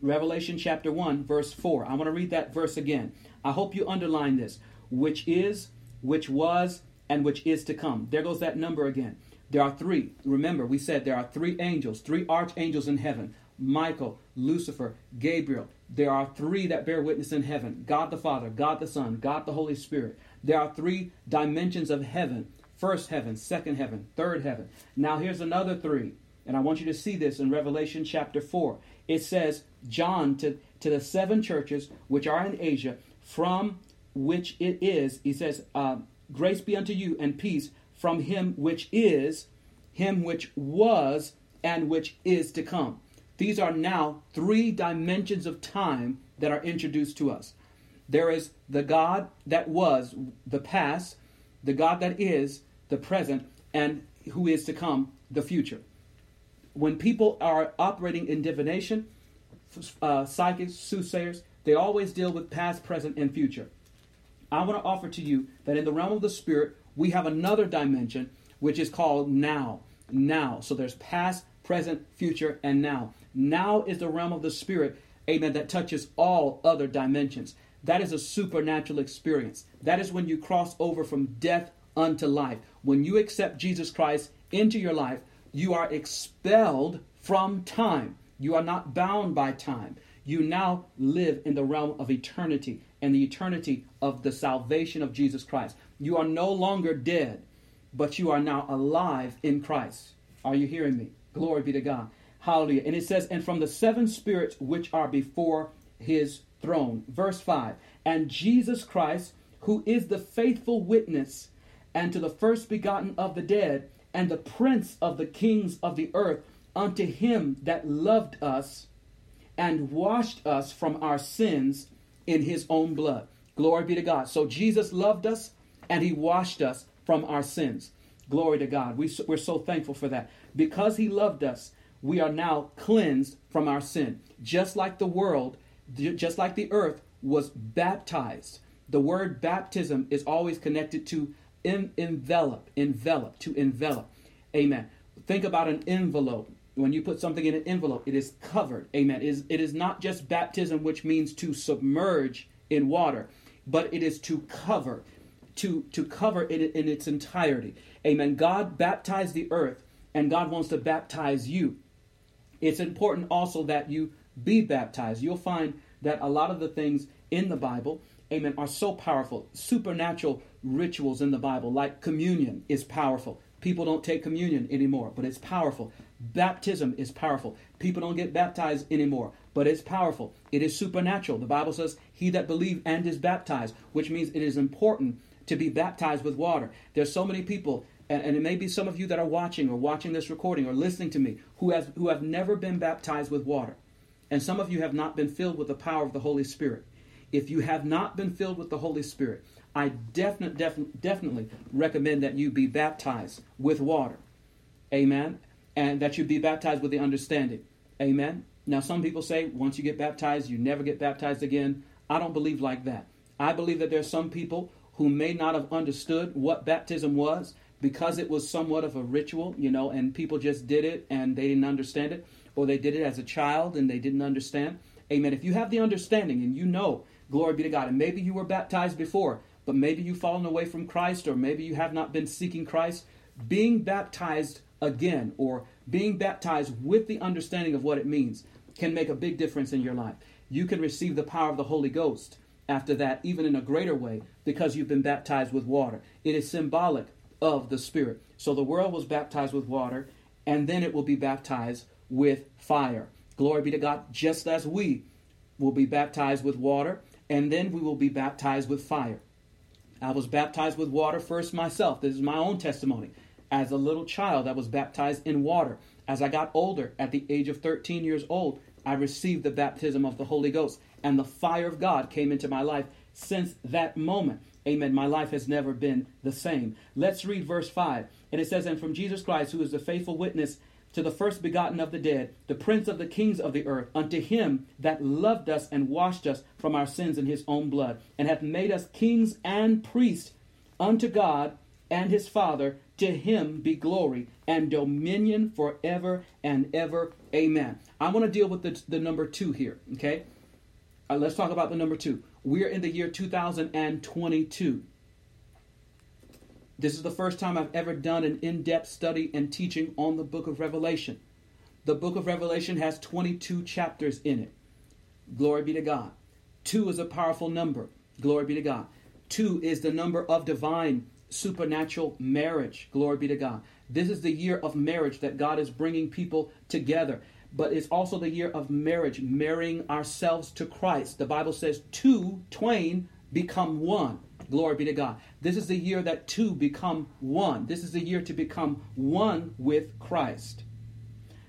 Revelation chapter 1, verse 4. I want to read that verse again. I hope you underline this. Which is, which was, and which is to come. There goes that number again. There are three. Remember, we said there are three angels, three archangels in heaven Michael, Lucifer, Gabriel. There are three that bear witness in heaven God the Father, God the Son, God the Holy Spirit. There are three dimensions of heaven first heaven, second heaven, third heaven. Now, here's another three. And I want you to see this in Revelation chapter 4 it says, John to, to the seven churches which are in Asia, from which it is, he says, uh, Grace be unto you and peace from him which is, him which was, and which is to come. These are now three dimensions of time that are introduced to us. There is the God that was, the past, the God that is, the present, and who is to come, the future when people are operating in divination, uh, psychics, soothsayers, they always deal with past, present, and future. I want to offer to you that in the realm of the spirit, we have another dimension which is called now. Now. So there's past, present, future, and now. Now is the realm of the spirit, amen, that touches all other dimensions. That is a supernatural experience. That is when you cross over from death unto life. When you accept Jesus Christ into your life, you are expelled from time. You are not bound by time. You now live in the realm of eternity and the eternity of the salvation of Jesus Christ. You are no longer dead, but you are now alive in Christ. Are you hearing me? Glory be to God. Hallelujah. And it says, And from the seven spirits which are before his throne. Verse 5 And Jesus Christ, who is the faithful witness, and to the first begotten of the dead, and the prince of the kings of the earth unto him that loved us and washed us from our sins in his own blood. Glory be to God. So Jesus loved us and he washed us from our sins. Glory to God. We, we're so thankful for that. Because he loved us, we are now cleansed from our sin. Just like the world, just like the earth was baptized. The word baptism is always connected to en- envelop, envelop, to envelop. Amen. Think about an envelope. When you put something in an envelope, it is covered. Amen. It is, it is not just baptism, which means to submerge in water, but it is to cover, to, to cover it in its entirety. Amen. God baptized the earth, and God wants to baptize you. It's important also that you be baptized. You'll find that a lot of the things in the Bible, amen, are so powerful. Supernatural rituals in the Bible, like communion, is powerful. People don't take communion anymore, but it's powerful. Baptism is powerful. People don't get baptized anymore, but it's powerful. It is supernatural. The Bible says, He that believes and is baptized, which means it is important to be baptized with water. There's so many people, and, it may be some of you that are watching or watching this recording or listening to me, who, has, who have never been baptized with water. And some of you have not been filled with the power of the Holy Spirit. If you have not been filled with the Holy Spirit, I definitely, definitely, definitely recommend that you be baptized with water. Amen. And that you be baptized with the understanding. Amen. Now, some people say once you get baptized, you never get baptized again. I don't believe like that. I believe that there are some people who may not have understood what baptism was. because it was somewhat of a ritual, you know, and people just did it and they didn't understand it, or they did it as a child and they didn't understand. Amen. If you have the understanding and you know, glory be to God, and maybe you were baptized before, but maybe you've fallen away from Christ, or maybe you have not been seeking Christ, being baptized again or being baptized with the understanding of what it means can make a big difference in your life. You can receive the power of the Holy Ghost after that, even in a greater way, because you've been baptized with water. It is symbolic of the Spirit. So the world was baptized with water, and then it will be baptized with fire. Glory be to God, just as we will be baptized with water, and then we will be baptized with fire. I was baptized with water first myself. This is my own testimony. As a little child, I was baptized in water. As I got older, at the age of 13 years old, I received the baptism of the Holy Ghost, and the fire of God came into my life. Since that moment, amen, my life has never been the same. Let's read verse 5. And it says, And from Jesus Christ, who is the faithful witness to the first begotten of the dead, the prince of the kings of the earth, unto him that loved us and washed us from our sins in his own blood, and hath made us kings and priests unto God and his Father. To him be glory and dominion forever and ever. Amen. I want to deal with the, the number two here, okay? Uh, let's talk about the number two. We're in the year 2022. This is the first time I've ever done an in depth study and teaching on the book of Revelation. The book of Revelation has 22 chapters in it. Glory be to God. Two is a powerful number. Glory be to God. Two is the number of divine supernatural marriage. Glory be to God. This is the year of marriage that God is bringing people together. But it's also the year of marriage, marrying ourselves to Christ. The Bible says, two, twain, become one. Glory be to God. This is the year that two become one. This is the year to become one with Christ.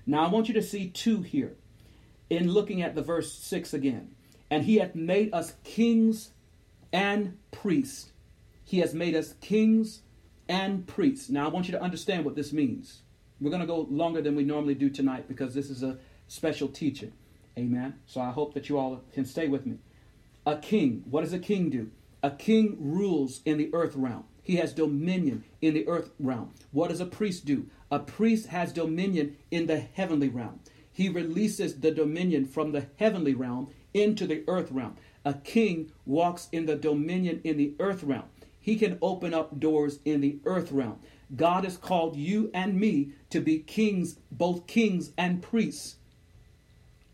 Now I want you to see two here in looking at the verse 6 again. And he hath made us kings and priests. He has made us kings and priests. Now I want you to understand what this means. We're going to go longer than we normally do tonight because this is a special teaching. Amen. So I hope that you all can stay with me. A king, what does a king do? A king rules in the earth realm. He has dominion in the earth realm. What does a priest do? A priest has dominion in the heavenly realm. He releases the dominion from the heavenly realm into the earth realm. A king walks in the dominion in the earth realm. He can open up doors in the earth realm. God has called you and me to be kings, both kings and priests.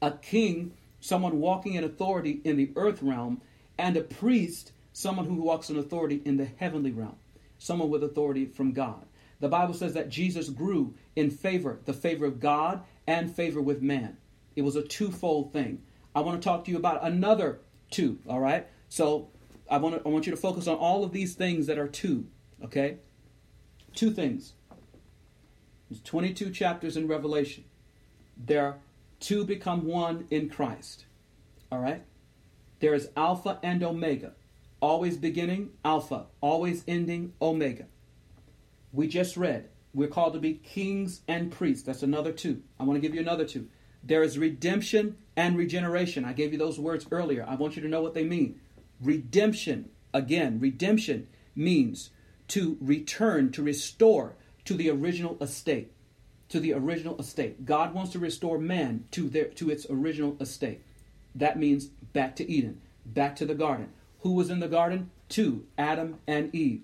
A king, someone walking in authority in the earth realm, and a priest, someone who walks in authority in the heavenly realm, someone with authority from God. The Bible says that Jesus grew in favor, the favor of God and favor with man. It was a twofold thing. I want to talk to you about another two, all right? So I want to, I want you to focus on all of these things that are two, okay? Two things. There's 22 chapters in Revelation. There are two become one in Christ. All right? There is Alpha and Omega. Always beginning, Alpha. Always ending, Omega. We just read, we're called to be kings and priests. That's another two. I want to give you another two. There is redemption and regeneration. I gave you those words earlier. I want you to know what they mean. Redemption, again, redemption means to return, to restore to the original estate. To the original estate. God wants to restore man to their to its original estate. That means back to Eden, back to the garden. Who was in the garden? Two, Adam and Eve.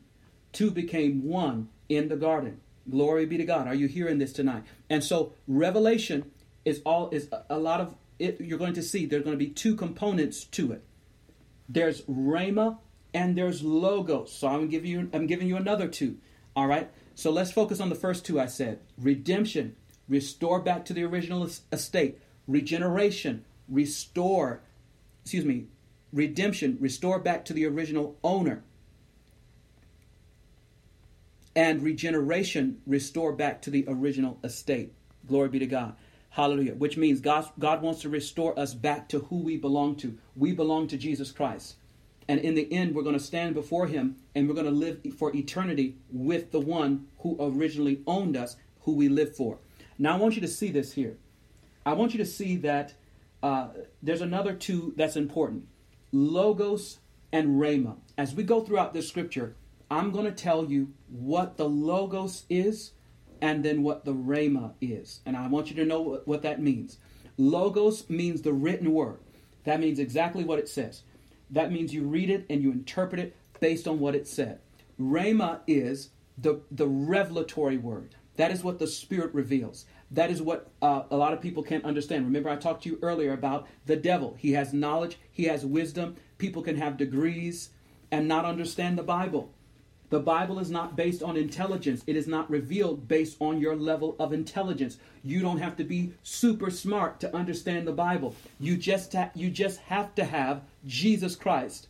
Two became one in the garden. Glory be to God. Are you hearing this tonight? And so Revelation is all is a lot of it you're going to see there's going to be two components to it. There's Rhema and there's logos. So I'm giving you I'm giving you another two. All right. So let's focus on the first two I said. Redemption, restore back to the original estate. Regeneration, restore, excuse me, redemption, restore back to the original owner. And regeneration, restore back to the original estate. Glory be to God. Hallelujah. Which means God, God wants to restore us back to who we belong to. We belong to Jesus Christ. And in the end, we're going to stand before Him and we're going to live for eternity with the one who originally owned us, who we live for. Now, I want you to see this here. I want you to see that uh, there's another two that's important Logos and Rhema. As we go throughout this scripture, I'm going to tell you what the Logos is and then what the Rhema is. And I want you to know what, what that means. Logos means the written word. That means exactly what it says. That means you read it and you interpret it based on what it said. Rhema is the, the revelatory word. That is what the Spirit reveals. That is what uh, a lot of people can't understand. Remember, I talked to you earlier about the devil. He has knowledge, he has wisdom. People can have degrees and not understand the Bible. The Bible is not based on intelligence. It is not revealed based on your level of intelligence. You don't have to be super smart to understand the Bible. You just ha- you just have to have Jesus Christ.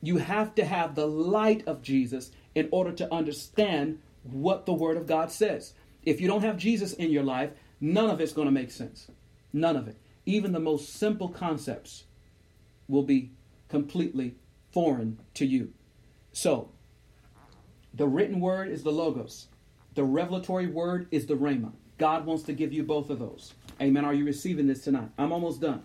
You have to have the light of Jesus in order to understand what the word of God says. If you don't have Jesus in your life, none of it's going to make sense. None of it. Even the most simple concepts will be completely foreign to you. So, the written word is the logos. The revelatory word is the rhema. God wants to give you both of those. Amen. Are you receiving this tonight? I'm almost done.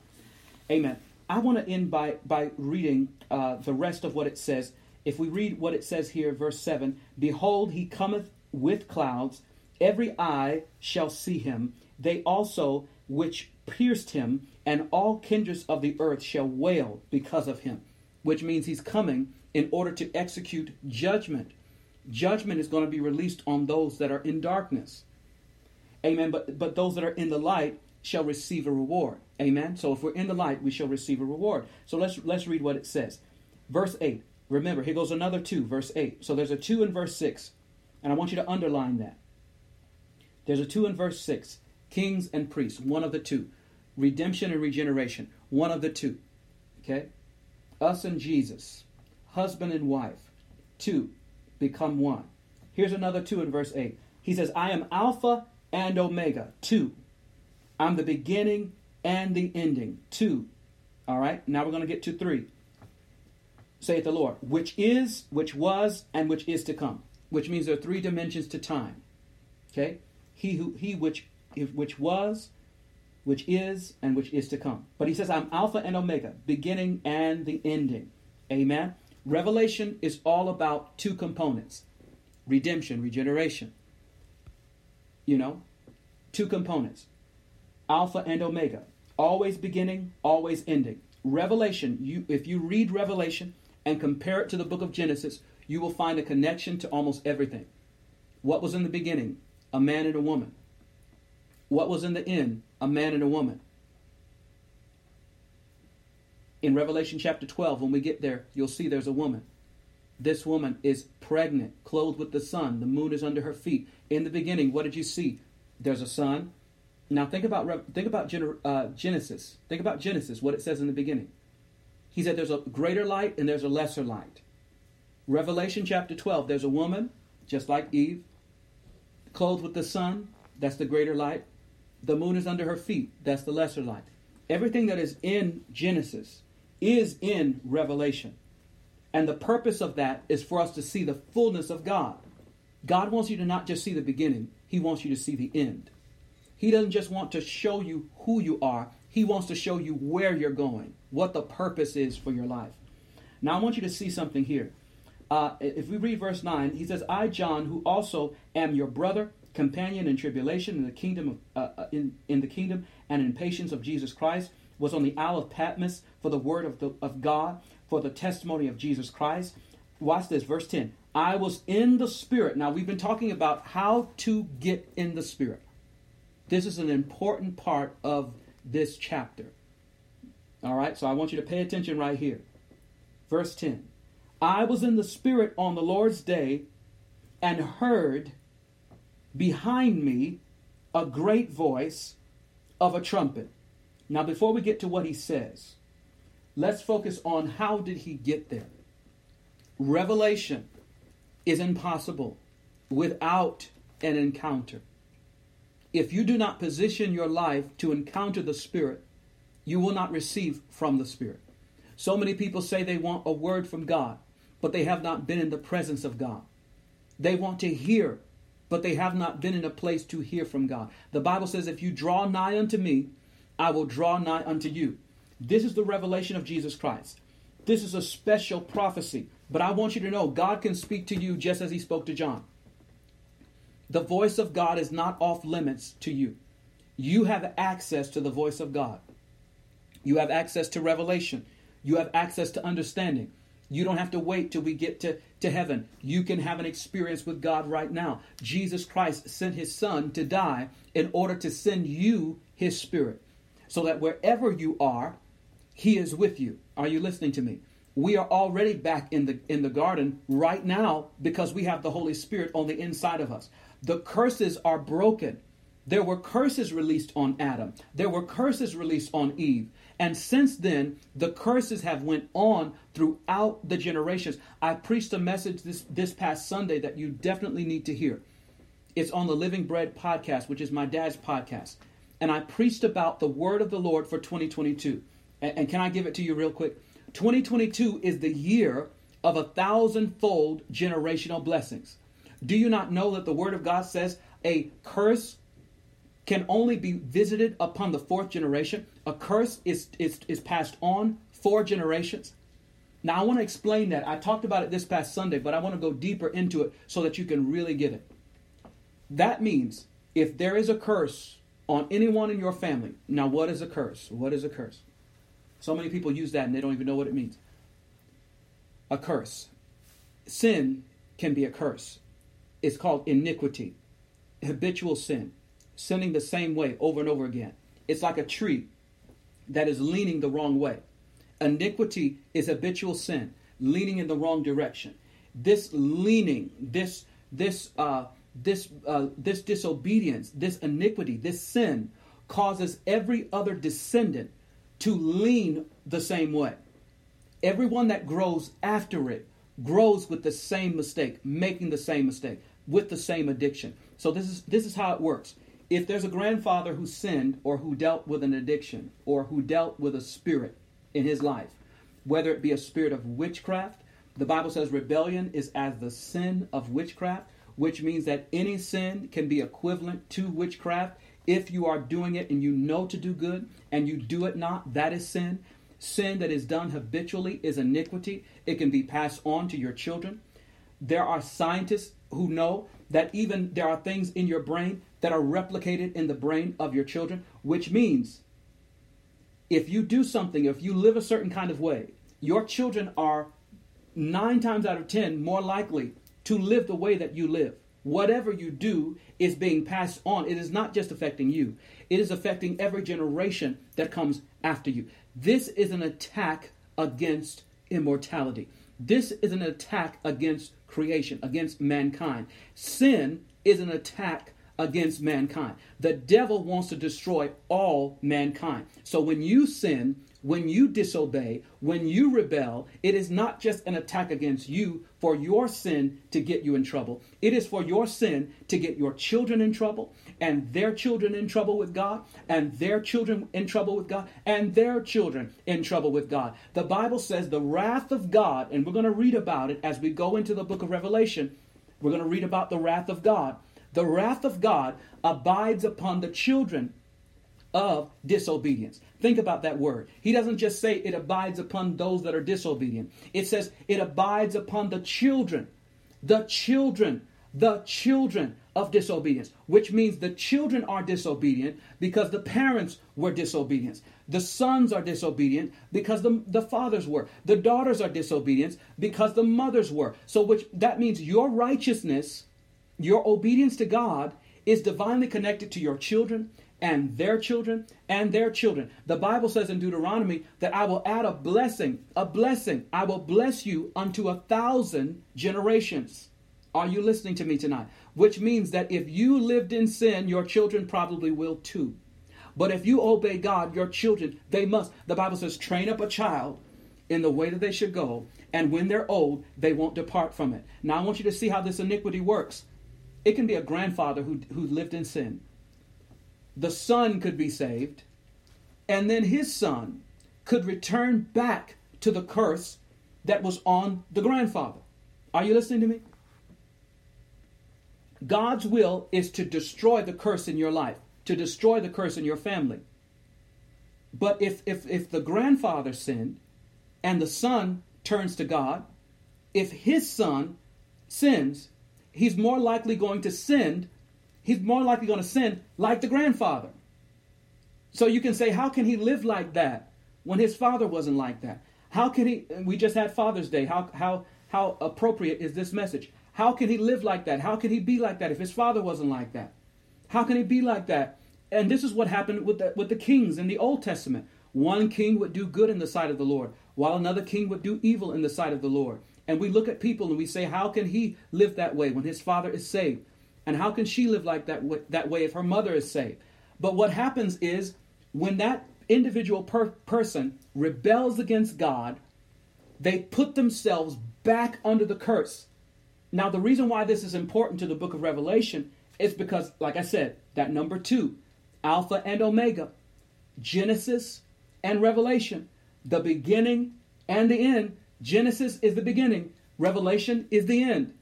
Amen. I want to end by by reading uh, the rest of what it says. If we read what it says here, verse seven: Behold, he cometh with clouds; every eye shall see him. They also which pierced him, and all kindreds of the earth shall wail because of him. Which means he's coming in order to execute judgment judgment is going to be released on those that are in darkness. Amen. But but those that are in the light shall receive a reward. Amen. So if we're in the light, we shall receive a reward. So let's let's read what it says. Verse 8. Remember, here goes another 2, verse 8. So there's a 2 in verse 6. And I want you to underline that. There's a 2 in verse 6. Kings and priests, one of the two. Redemption and regeneration, one of the two. Okay? Us and Jesus, husband and wife, two become one. Here's another two in verse 8. He says, I am Alpha and Omega, two. I'm the beginning and the ending, two. All right, now we're going to get to three. Saith the Lord, which is, which was, and which is to come. Which means there are three dimensions to time. Okay? He who he which which was, which is, and which is to come. But he says, I'm Alpha and Omega, beginning and the ending. Amen. Revelation is all about two components redemption, regeneration. You know, two components Alpha and Omega, always beginning, always ending. Revelation, you, if you read Revelation and compare it to the book of Genesis, you will find a connection to almost everything. What was in the beginning? A man and a woman. What was in the end? A man and a woman in Revelation chapter 12, when we get there, you'll see there's a woman. This woman is pregnant, clothed with the sun. The moon is under her feet. In the beginning, what did you see? There's a sun. Now think about think about uh, Genesis. Think about Genesis. What it says in the beginning. He said there's a greater light and there's a lesser light. Revelation chapter 12. There's a woman, just like Eve, clothed with the sun. That's the greater light. The moon is under her feet. That's the lesser light. Everything that is in Genesis is in Revelation. And the purpose of that is for us to see the fullness of God. God wants you to not just see the beginning, He wants you to see the end. He doesn't just want to show you who you are, He wants to show you where you're going, what the purpose is for your life. Now, I want you to see something here. Uh, if we read verse 9, he says, I, John, who also am your brother, companion in tribulation in the kingdom of, uh, uh in, in the kingdom and in patience of Jesus Christ, was on the Isle of Patmos for the word of, the, of God, for the testimony of Jesus Christ. Watch this, verse 10. I was in the Spirit. Now, we've been talking about how to get in the Spirit. This is an important part of this chapter. All right, so I want you to pay attention right here. Verse 10 I was in the Spirit on the Lord's day and heard behind me a great voice of a trumpet now, before we get to what he says, let's focus on how did he get there. Revelation is impossible without an encounter. If you do not position your life to encounter the Spirit, you will not receive from the Spirit. So many people say they want a word from God, but they have not been in the presence of God. They want to hear, but they have not been in a place to hear from God. The Bible says, If you draw nigh unto me, I will draw nigh unto you. This is the revelation of Jesus Christ. This is a special prophecy. But I want you to know God can speak to you just as he spoke to John. The voice of God is not off limits to you. You have access to the voice of God. You have access to revelation. You have access to understanding. You don't have to wait till we get to, to heaven. You can have an experience with God right now. Jesus Christ sent his son to die in order to send you his spirit. So that wherever you are, he is with you. Are you listening to me? We are already back in the in the garden right now because we have the Holy Spirit on the inside of us. The curses are broken. There were curses released on Adam. There were curses released on Eve. And since then, the curses have went on throughout the generations. I preached a message this, this past Sunday that you definitely need to hear. It's on the Living Bread podcast, which is my dad's podcast. And I preached about the word of the Lord for 2022. And, and can I give it to you real quick? 2022 is the year of a thousandfold generational blessings. Do you not know that the word of God says a curse can only be visited upon the fourth generation. A curse is, is, is passed on four generations. Now, I want to explain that. I talked about it this past Sunday, but I want to go deeper into it so that you can really get it. That means if there is a curse on anyone in your family, now what is a curse? What is a curse? So many people use that and they don't even know what it means. A curse. Sin can be a curse. It's called iniquity, habitual sin sinning the same way over and over again. It's like a tree that is leaning the wrong way. Iniquity is habitual sin, leaning in the wrong direction. This leaning, this this uh, this uh, this disobedience, this iniquity, this sin causes every other descendant to lean the same way. Everyone that grows after it grows with the same mistake, making the same mistake, with the same addiction. So this is this is how it works if there's a grandfather who sinned or who dealt with an addiction or who dealt with a spirit in his life, whether it be a spirit of witchcraft, the Bible says rebellion is as the sin of witchcraft, which means that any sin can be equivalent to witchcraft. If you are doing it and you know to do good and you do it not, that is sin. Sin that is done habitually is iniquity. It can be passed on to your children. There are scientists who know that even there are things in your brain that are replicated in the brain of your children, which means if you do something, if you live a certain kind of way, your children are nine times out of ten more likely to live the way that you live. Whatever you do is being passed on. It is not just affecting you, it is affecting every generation that comes after you. This is an attack against immortality. This is an attack against creation, against mankind. Sin is an attack against mankind. The devil wants to destroy all mankind. So when you sin, when you disobey, when you rebel, it is not just an attack against you for your sin to get you in trouble. It is for your sin to get your children in trouble, and their children in trouble with God, and their children in trouble with God, and their children in trouble with God. The Bible says the wrath of God, and we're going to read about it as we go into the book of Revelation. We're going to read about the wrath of God the wrath of God abides upon the children of disobedience. Think about that word. He doesn't just say it abides upon those that are disobedient, it says it abides upon the children, the children, the children of disobedience, which means the children are disobedient because the parents were disobedient. The sons are disobedient because the, the fathers were. The daughters are disobedient because the mothers were. So which that means your righteousness your obedience to God is divinely connected to your children and their children and their children. The Bible says in Deuteronomy that I will add a blessing, a blessing. I will bless you unto a thousand generations. Are you listening to me tonight? Which means that if you lived in sin, your children probably will too. But if you obey God, your children, they must. The Bible says, train up a child in the way that they should go, and when they're old, they won't depart from it. Now, I want you to see how this iniquity works. It can be a grandfather who, who lived in sin. The son could be saved, and then his son could return back to the curse that was on the grandfather. Are you listening to me? God's will is to destroy the curse in your life, to destroy the curse in your family. But if, if, if the grandfather sinned, and the son turns to God, if his son sins, he's more likely going to sin. He's more likely going to sin like the grandfather. So you can say, how can he live like that when his father wasn't like that? How can he? We just had Father's Day. How how how appropriate is this message? How can he live like that? How can he be like that if his father wasn't like that? How can he be like that? And this is what happened with the, with the kings in the Old Testament. One king would do good in the sight of the Lord, while another king would do evil in the sight of the Lord. And we look at people and we say, how can he live that way when his father is saved? And how can she live like that, that way if her mother is saved? But what happens is when that individual per- person rebels against God, they put themselves back under the curse. Now, the reason why this is important to the book of Revelation is because, like I said, that number two, Alpha and Omega, Genesis and Revelation, the beginning and the end. Genesis is the beginning, Revelation is the end.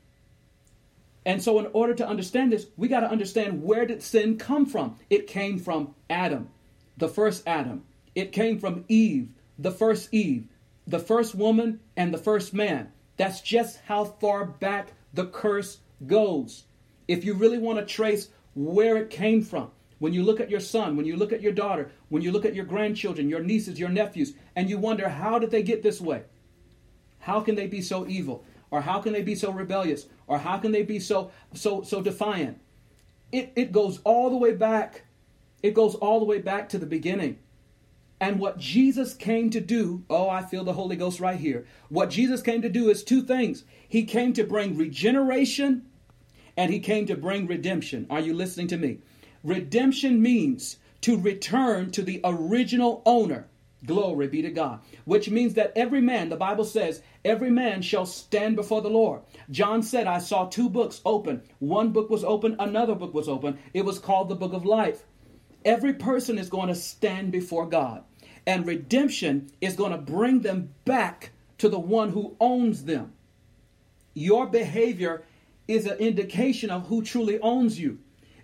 And so, in order to understand this, we got to understand where did sin come from? It came from Adam, the first Adam. It came from Eve, the first Eve, the first woman, and the first man. That's just how far back the curse goes. If you really want to trace where it came from, when you look at your son, when you look at your daughter, when you look at your grandchildren, your nieces, your nephews, and you wonder, how did they get this way? How can they be so evil? Or how can they be so rebellious? Or how can they be so so so defiant? It it goes all the way back. It goes all the way back to the beginning. And what Jesus came to do, oh, I feel the Holy Ghost right here. What Jesus came to do is two things. He came to bring regeneration and he came to bring redemption. Are you listening to me? Redemption means to return to the original owner. Glory be to God. Which means that every man, the Bible says, every man shall stand before the Lord. John said, I saw two books open. One book was open, another book was open. It was called the book of life. Every person is going to stand before God. And redemption is going to bring them back to the one who owns them. Your behavior is an indication of who truly owns you.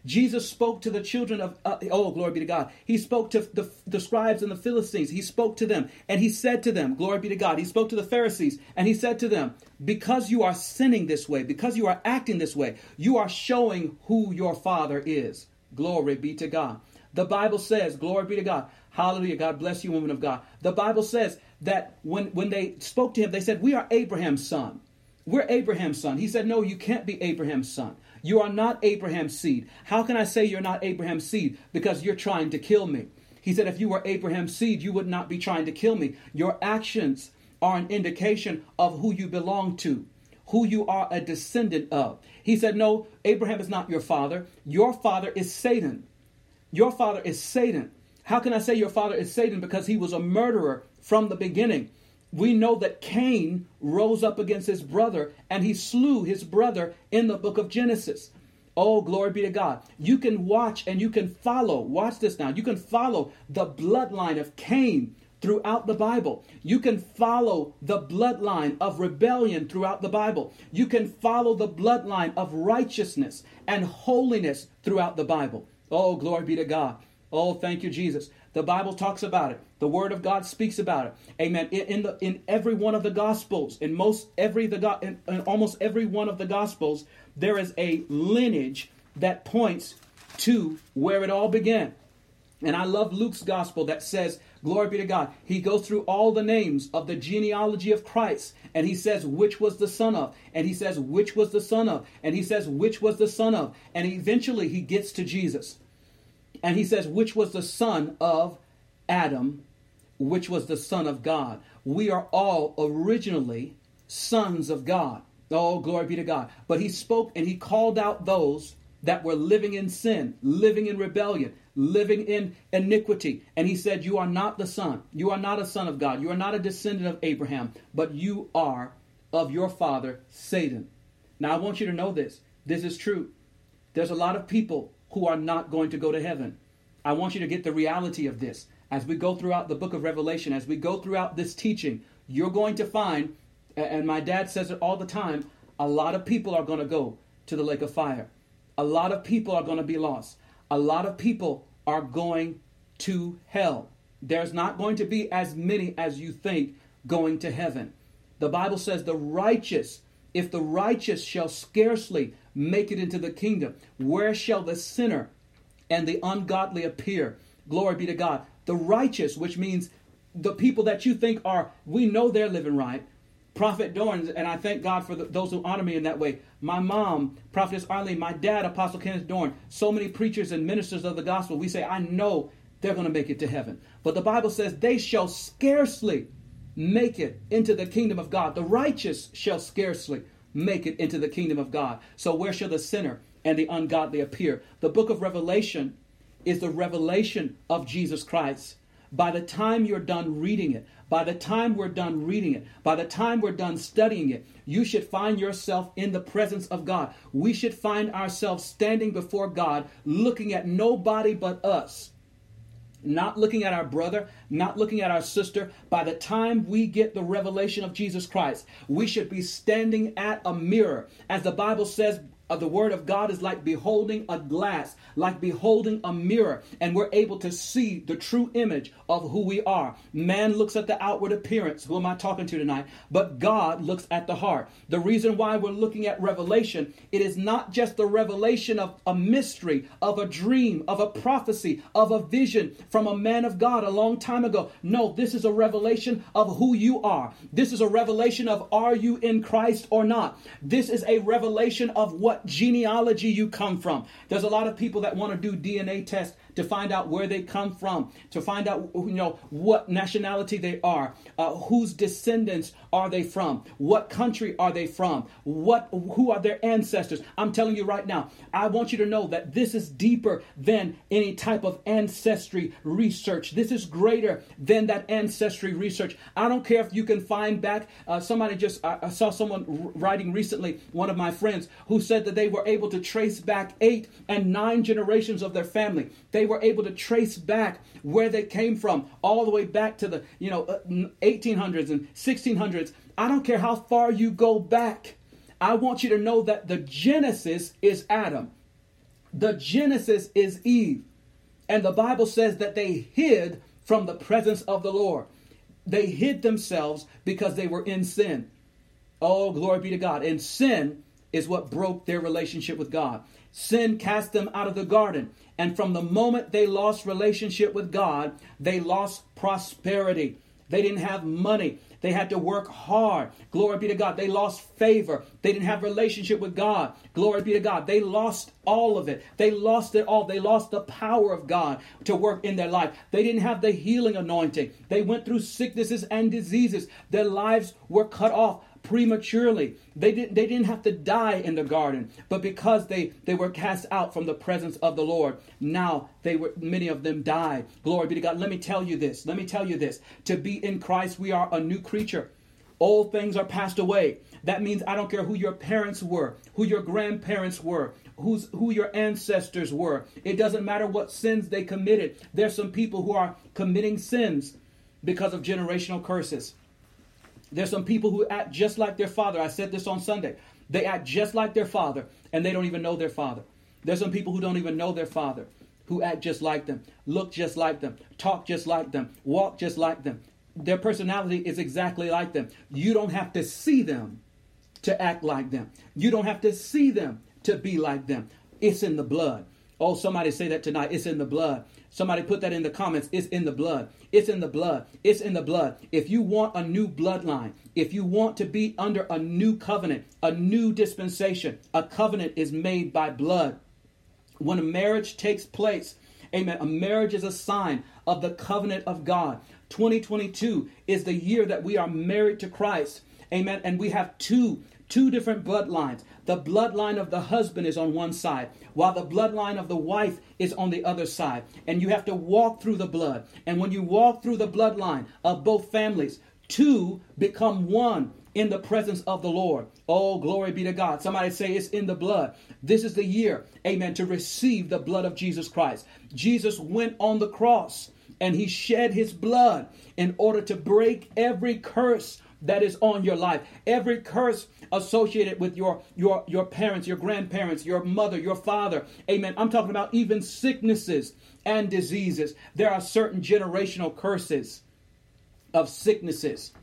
Jesus spoke to the children of, uh, oh, glory be to God. He spoke to the, the scribes and the Philistines. He spoke to them and he said to them, glory be to God. He spoke to the Pharisees and he said to them, because you are sinning this way, because you are acting this way, you are showing who your father is. Glory be to God. The Bible says, glory be to God. Hallelujah. God bless you, woman of God. The Bible says that when, when they spoke to him, they said, we are Abraham's son. We're Abraham's son. He said, no, you can't be Abraham's son. You are not Abraham's seed. How can I say you're not Abraham's seed? Because you're trying to kill me. He said, if you were Abraham's seed, you would not be trying to kill me. Your actions are an indication of who you belong to, who you are a descendant of. He said, no, Abraham is not your father. Your father is Satan. Your father is Satan. How can I say your father is Satan? Because he was a murderer from the beginning we know that Cain rose up against his brother and he slew his brother in the book of Genesis. Oh, glory be to God. You can watch and you can follow. Watch this now. You can follow the bloodline of Cain throughout the Bible. You can follow the bloodline of rebellion throughout the Bible. You can follow the bloodline of righteousness and holiness throughout the Bible. Oh, glory be to God. Oh, thank you, Jesus. The Bible talks about it. The Word of God speaks about it. Amen. In, in the in every one of the Gospels, in most every the in, in almost every one of the Gospels, there is a lineage that points to where it all began. And I love Luke's gospel that says, Glory be to God. He goes through all the names of the genealogy of Christ and he says, which was the son of, and he says, which was the son of, and he says, which was the son of, and eventually he gets to Jesus. And he says, which was the son of Adam, which was the son of God. We are all originally sons of God. Oh, glory be to God. But he spoke and he called out those that were living in sin, living in rebellion, living in iniquity. And he said, You are not the son. You are not a son of God. You are not a descendant of Abraham, but you are of your father, Satan. Now, I want you to know this. This is true. There's a lot of people who are not going to go to heaven. I want you to get the reality of this. As we go throughout the book of Revelation, as we go throughout this teaching, you're going to find, and my dad says it all the time, a lot of people are going to go to the lake of fire. A lot of people are going to be lost. A lot of people are going to hell. There's not going to be as many as you think going to heaven. The Bible says the righteous, if the righteous shall scarcely make it into the kingdom, where shall the sinner and the ungodly appear? Glory be to God. The righteous, which means the people that you think are, we know they're living right. Prophet Dorn, and I thank God for the, those who honor me in that way. My mom, Prophetess Arlene, my dad, Apostle Kenneth Dorn, so many preachers and ministers of the gospel. We say, I know they're going to make it to heaven. But the Bible says, they shall scarcely make it into the kingdom of God. The righteous shall scarcely make it into the kingdom of God. So where shall the sinner and the ungodly appear? The book of Revelation is the revelation of Jesus Christ. By the time you're done reading it, by the time we're done reading it, by the time we're done studying it, you should find yourself in the presence of God. We should find ourselves standing before God, looking at nobody but us. Not looking at our brother, not looking at our sister. By the time we get the revelation of Jesus Christ, we should be standing at a mirror. As the Bible says, of the word of God is like beholding a glass, like beholding a mirror, and we're able to see the true image of who we are. Man looks at the outward appearance. Who am I talking to tonight? But God looks at the heart. The reason why we're looking at revelation, it is not just the revelation of a mystery, of a dream, of a prophecy, of a vision from a man of God a long time ago. No, this is a revelation of who you are. This is a revelation of are you in Christ or not. This is a revelation of what genealogy you come from. There's a lot of people that want to do DNA tests to find out where they come from, to find out you know what nationality they are, uh, whose descendants are they from, what country are they from, what who are their ancestors. I'm telling you right now, I want you to know that this is deeper than any type of ancestry research. This is greater than that ancestry research. I don't care if you can find back. Uh, somebody just I, I saw someone writing recently, one of my friends, who said that they were able to trace back eight and nine generations of their family. They were able to trace back where they came from, all the way back to the you know 1800s uh, and 1600s. I don't care how far you go back. I want you to know that the Genesis is Adam, the Genesis is Eve, and the Bible says that they hid from the presence of the Lord. They hid themselves because they were in sin. Oh, glory be to God. And sin is what broke their relationship with God. Sin cast them out of the garden. And from the moment they lost relationship with God, they lost prosperity. They didn't have money. They had to work hard. Glory be to God. They lost favor. They didn't have relationship with God. Glory be to God. They lost all of it. They lost it all. They lost the power of God to work in their life. They didn't have the healing anointing. They went through sicknesses and diseases. Their lives were cut off prematurely. They didn't, they didn't have to die in the garden, but because they, they were cast out from the presence of the Lord, now they were many of them died. Glory be to God. Let me tell you this. Let me tell you this. To be in Christ, we are a new creature. Old things are passed away. That means I don't care who your parents were, who your grandparents were, who's who your ancestors were. It doesn't matter what sins they committed. There's some people who are committing sins because of generational curses. There's some people who act just like their father. I said this on Sunday. They act just like their father, and they don't even know their father. There's some people who don't even know their father, who act just like them, look just like them, talk just like them, walk just like them. Their personality is exactly like them. You don't have to see them to act like them. You don't have to see them to be like them. It's in the blood. Oh, somebody say that tonight. It's in the blood. Somebody put that in the comments. It's in the blood. It's in the blood. It's in the blood. If you want a new bloodline, if you want to be under a new covenant, a new dispensation, a covenant is made by blood. When a marriage takes place, amen, a marriage is a sign of the covenant of God. 2022 is the year that we are married to Christ. Amen. And we have two two different bloodlines. The bloodline of the husband is on one side, while the bloodline of the wife is on the other side. And you have to walk through the blood. And when you walk through the bloodline of both families, two become one in the presence of the Lord. Oh, glory be to God. Somebody say it's in the blood. This is the year, amen, to receive the blood of Jesus Christ. Jesus went on the cross and he shed his blood in order to break every curse that is on your life. Every curse associated with your your your parents, your grandparents, your mother, your father. Amen. I'm talking about even sicknesses and diseases. There are certain generational curses of sicknesses.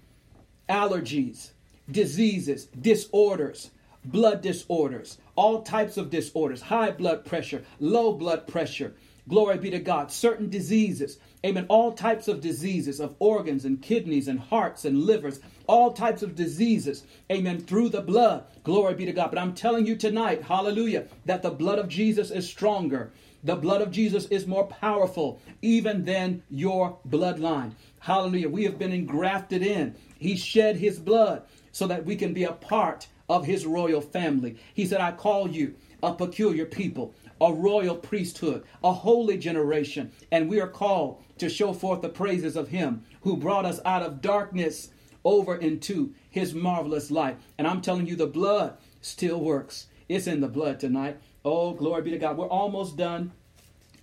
allergies, diseases, disorders, blood disorders, all types of disorders, high blood pressure, low blood pressure. Glory be to God. Certain diseases, amen. All types of diseases of organs and kidneys and hearts and livers, all types of diseases, amen, through the blood. Glory be to God. But I'm telling you tonight, hallelujah, that the blood of Jesus is stronger. The blood of Jesus is more powerful even than your bloodline. Hallelujah. We have been engrafted in. He shed his blood so that we can be a part of his royal family. He said, I call you a peculiar people, a royal priesthood, a holy generation, and we are called to show forth the praises of him who brought us out of darkness over into his marvelous light. And I'm telling you, the blood still works. It's in the blood tonight. Oh, glory be to God. We're almost done.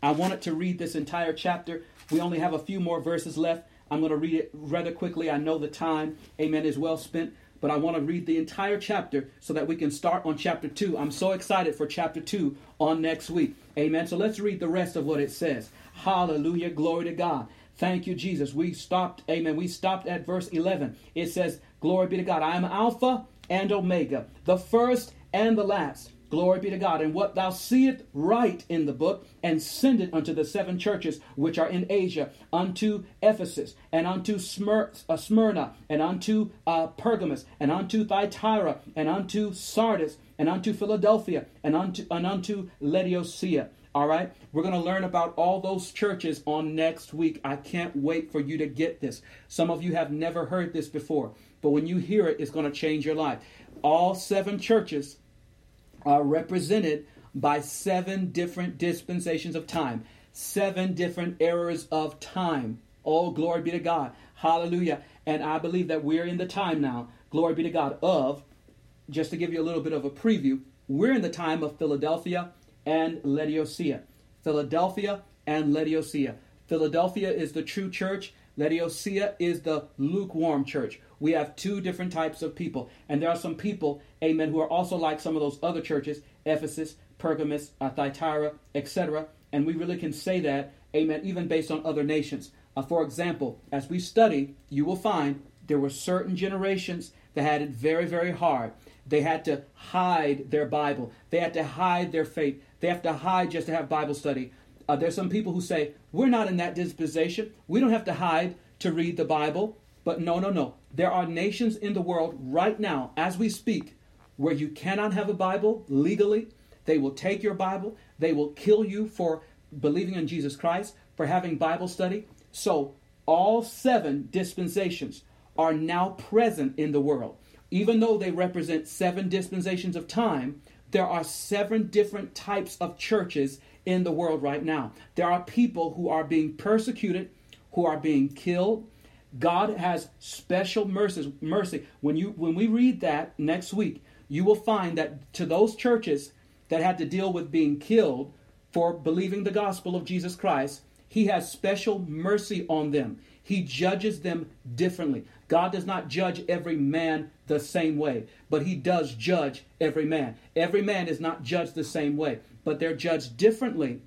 I wanted to read this entire chapter. We only have a few more verses left. I'm going to read it rather quickly. I know the time, amen, is well spent but I want to read the entire chapter so that we can start on chapter 2. I'm so excited for chapter 2 on next week. Amen. So let's read the rest of what it says. Hallelujah. Glory to God. Thank you, Jesus. We stopped, amen. We stopped at verse 11. It says, Glory be to God. I am Alpha and Omega, the first and the last Glory be to God. And what thou seest, write in the book, and send it unto the seven churches which are in Asia, unto Ephesus, and unto Smyr- uh, Smyrna, and unto uh, Pergamos, and unto Thyatira, and unto Sardis, and unto Philadelphia, and unto, and unto Laodicea. All right, we're going to learn about all those churches on next week. I can't wait for you to get this. Some of you have never heard this before, but when you hear it, it's going to change your life. All seven churches are represented by seven different dispensations of time, seven different eras of time. All glory be to God. Hallelujah. And I believe that we're in the time now, glory be to God, of, just to give you a little bit of a preview, we're in the time of Philadelphia and Laodicea. Philadelphia and Laodicea. Philadelphia is the true church. Laodicea is the lukewarm church we have two different types of people. And there are some people, amen, who are also like some of those other churches, Ephesus, Pergamus, uh, Thyatira, etc. And we really can say that, amen, even based on other nations. Uh, for example, as we study, you will find there were certain generations that had it very, very hard. They had to hide their Bible. They had to hide their faith. They have to hide just to have Bible study. Uh, there's some people who say, We're not in that dispensation. We don't have to hide to read the Bible. But no, no, no. There are nations in the world right now, as we speak, where you cannot have a Bible legally. They will take your Bible, they will kill you for believing in Jesus Christ, for having Bible study. So, all seven dispensations are now present in the world. Even though they represent seven dispensations of time, there are seven different types of churches in the world right now. There are people who are being persecuted, who are being killed, God has special mercies, mercy. When you when we read that next week, you will find that to those churches that had to deal with being killed for believing the gospel of Jesus Christ, he has special mercy on them. He judges them differently. God does not judge every man the same way, but he does judge every man. Every man is not judged the same way, but they're judged differently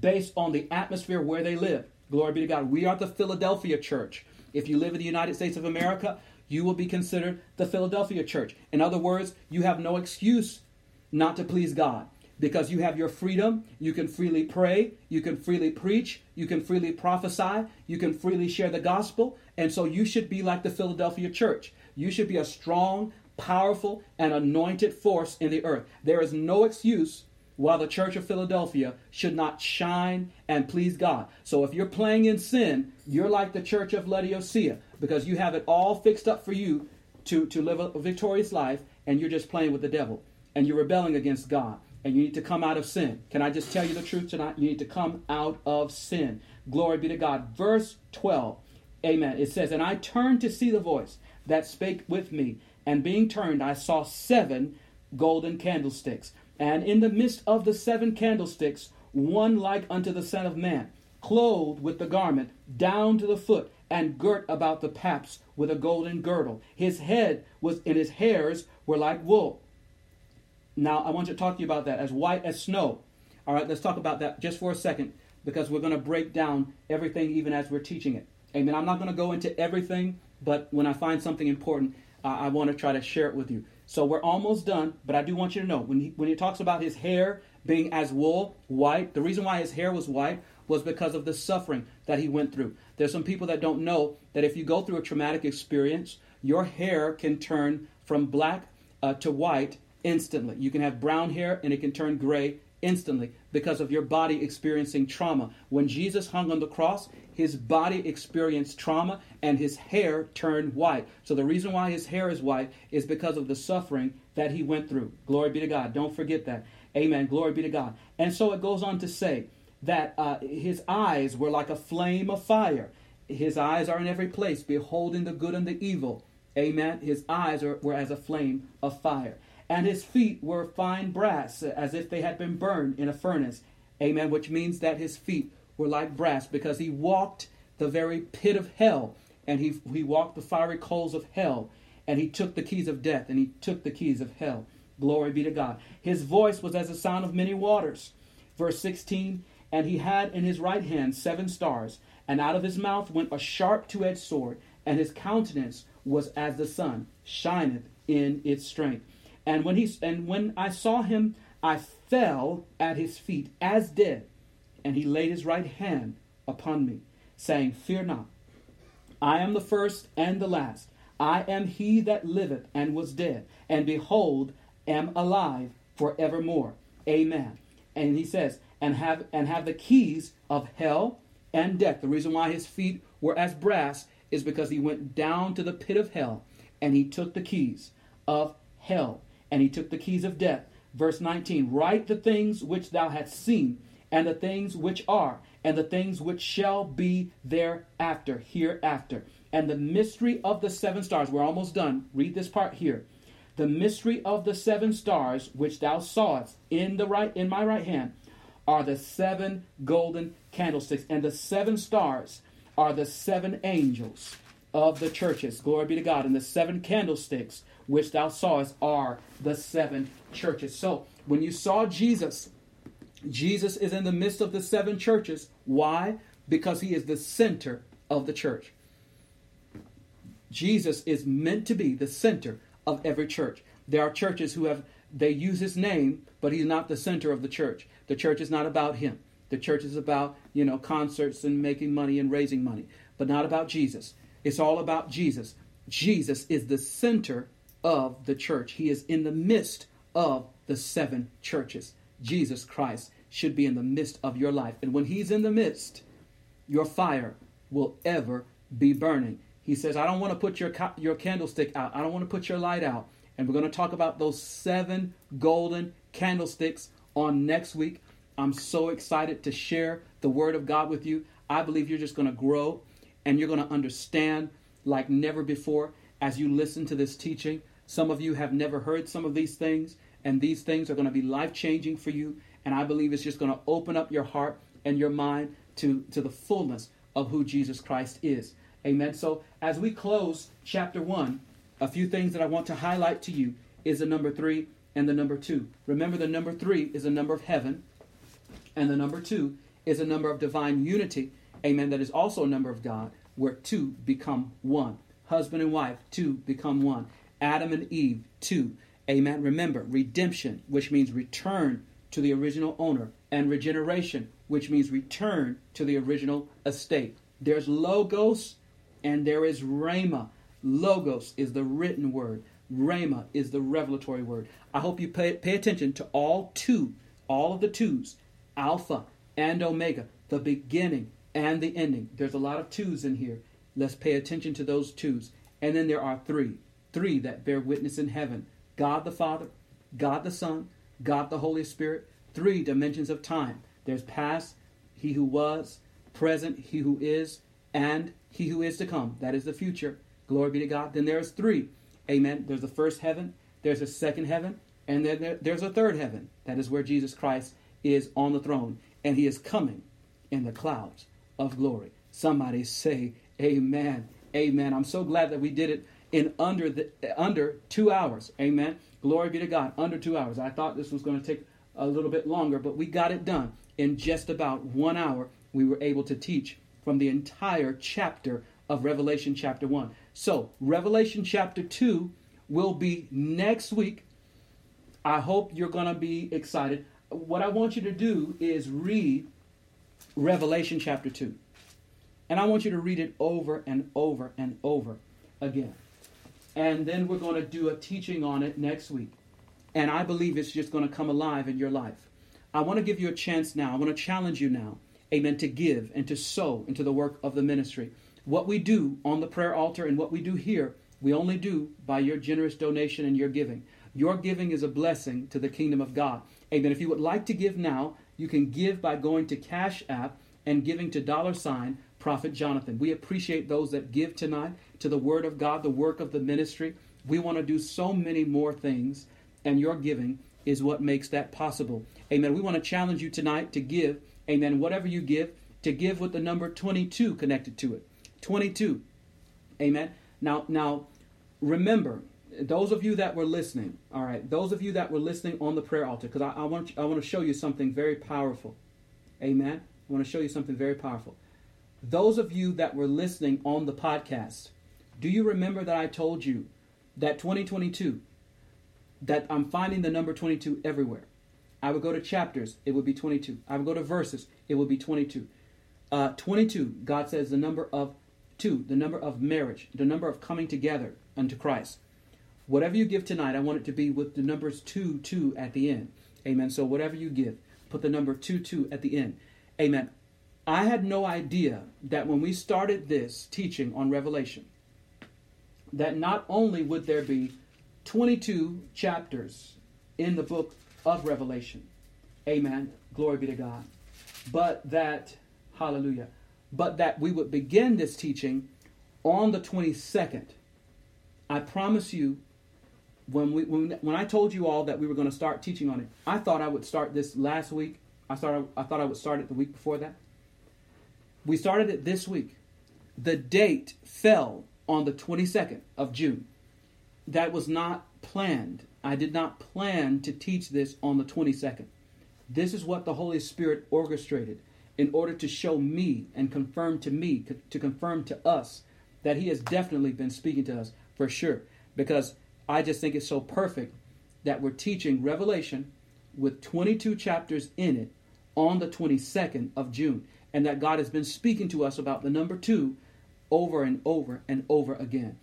based on the atmosphere where they live. Glory be to God. We are the Philadelphia church. If you live in the United States of America, you will be considered the Philadelphia church. In other words, you have no excuse not to please God because you have your freedom. You can freely pray, you can freely preach, you can freely prophesy, you can freely share the gospel. And so you should be like the Philadelphia church. You should be a strong, powerful, and anointed force in the earth. There is no excuse while the church of Philadelphia should not shine and please God. So if you're playing in sin, you're like the church of Laodicea because you have it all fixed up for you to, to live a victorious life and you're just playing with the devil and you're rebelling against God and you need to come out of sin. Can I just tell you the truth tonight? You need to come out of sin. Glory be to God. Verse 12. Amen. It says, And I turned to see the voice that spake with me, and being turned, I saw seven golden candlesticks and in the midst of the seven candlesticks, one like unto the Son of Man, clothed with the garment down to the foot, and girt about the paps with a golden girdle. His head was, and his hairs were like wool. Now, I want to talk to you about that as white as snow. All right, let's talk about that just for a second because we're going to break down everything even as we're teaching it. Amen. I'm not going to go into everything but when I find something important, uh, I want to try to share it with you. So we're almost done, but I do want you to know when he, when he talks about his hair being as wool, white, the reason why his hair was white was because of the suffering that he went through. There's some people that don't know that if you go through a traumatic experience, your hair can turn from black uh, to white instantly. You can have brown hair and it can turn gray instantly because of your body experiencing trauma. When Jesus hung on the cross, his body experienced trauma and his hair turned white. So the reason why his hair is white is because of the suffering that he went through. Glory be to God. Don't forget that. Amen. Glory be to God. And so it goes on to say that uh, his eyes were like a flame of fire. His eyes are in every place, beholding the good and the evil. Amen. His eyes are, were as a flame of fire and his feet were fine brass, as if they had been burned in a furnace. Amen. Which means that his feet were like brass, because he walked the very pit of hell, and he, he walked the fiery coals of hell, and he took the keys of death, and he took the keys of hell. Glory be to God. His voice was as the sound of many waters. Verse 16, and he had in his right hand seven stars, and out of his mouth went a sharp two edged sword, and his countenance was as the sun, shineth in its strength. And when he and when I saw him, I fell at his feet as dead, and he laid his right hand upon me, saying, Fear not. I am the first and the last. I am he that liveth and was dead, and behold, am alive forevermore. Amen. And he says, and have and have the keys of hell and death. The reason why his feet were as brass is because he went down to the pit of hell and he took the keys of hell and he took the keys of death. Verse 19 Write the things which thou hast seen, and the things which are, and the things which shall be thereafter, hereafter. And the mystery of the seven stars, we're almost done. Read this part here. The mystery of the seven stars which thou sawest in the right in my right hand are the seven golden candlesticks, and the seven stars are the seven angels of the churches. Glory be to God. And the seven candlesticks which thou sawest are the seven churches. So when you saw Jesus, Jesus is in the midst of the seven churches. Why? Because he is the center of the church. Jesus is meant to be the center of every church. There are churches who have they use his name, but he's not the center of the church. The church is not about him. The church is about, you know, concerts and making money and raising money, but not about Jesus. It's all about Jesus. Jesus is the center of the church. He is in the midst of the seven churches. Jesus Christ should be in the midst of your life. And when He's in the midst, your fire will ever be burning. He says, I don't want to put your, your candlestick out. I don't want to put your light out. And we're going to talk about those seven golden candlesticks on next week. I'm so excited to share the Word of God with you. I believe you're just going to grow and you're going to understand like never before as you listen to this teaching. Some of you have never heard some of these things, and these things are going to be life changing for you. And I believe it's just going to open up your heart and your mind to, to the fullness of who Jesus Christ is. Amen. So, as we close chapter one, a few things that I want to highlight to you is the number three and the number two. Remember, the number three is a number of heaven, and the number two is a number of divine unity. Amen. That is also a number of God, where two become one. Husband and wife, two become one. Adam and Eve, two. Amen. Remember, redemption, which means return to the original owner, and regeneration, which means return to the original estate. There's logos and there is rhema. Logos is the written word. Rhema is the revelatory word. I hope you pay, pay attention to all two, all of the twos, Alpha and Omega, the beginning and the ending. There's a lot of twos in here. Let's pay attention to those twos. And then there are three three that bear witness in heaven God the Father, God the Son, God the Holy Spirit. Three dimensions of time there's past, he who was, present, he who is, and he who is to come. That is the future. Glory be to God. Then there's three. Amen. There's the first heaven, there's a second heaven, and then there, there's a third heaven. That is where Jesus Christ is on the throne, and he is coming in the clouds of glory. Somebody say, Amen. Amen. I'm so glad that we did it in under the under two hours. Amen. Glory be to God. Under two hours. I thought this was going to take a little bit longer, but we got it done in just about one hour. We were able to teach from the entire chapter of Revelation chapter one. So, Revelation chapter 2 will be next week. I hope you're going to be excited. What I want you to do is read Revelation chapter 2. And I want you to read it over and over and over again. And then we're going to do a teaching on it next week. And I believe it's just going to come alive in your life. I want to give you a chance now. I want to challenge you now, amen, to give and to sow into the work of the ministry. What we do on the prayer altar and what we do here, we only do by your generous donation and your giving. Your giving is a blessing to the kingdom of God. Amen. If you would like to give now, you can give by going to Cash App and giving to dollar sign Prophet Jonathan. We appreciate those that give tonight to the Word of God, the work of the ministry. We want to do so many more things, and your giving is what makes that possible. Amen. We want to challenge you tonight to give, amen, whatever you give, to give with the number 22 connected to it. 22. Amen. Now, now remember, those of you that were listening, all right, those of you that were listening on the prayer altar, because I, I, want I want to show you something very powerful. Amen. I want to show you something very powerful. Those of you that were listening on the podcast, do you remember that I told you that 2022, that I'm finding the number 22 everywhere? I would go to chapters, it would be 22. I would go to verses, it would be 22. Uh, 22, God says the number of two, the number of marriage, the number of coming together unto Christ. Whatever you give tonight, I want it to be with the numbers 2, 2 at the end. Amen. So whatever you give, put the number 2, 2 at the end. Amen. I had no idea that when we started this teaching on Revelation, that not only would there be 22 chapters in the book of Revelation, amen, glory be to God, but that, hallelujah, but that we would begin this teaching on the 22nd. I promise you, when, we, when, when I told you all that we were going to start teaching on it, I thought I would start this last week. I, started, I thought I would start it the week before that. We started it this week. The date fell on the 22nd of June. That was not planned. I did not plan to teach this on the 22nd. This is what the Holy Spirit orchestrated in order to show me and confirm to me, to confirm to us that He has definitely been speaking to us for sure. Because I just think it's so perfect that we're teaching Revelation with 22 chapters in it on the 22nd of June and that God has been speaking to us about the number two over and over and over again.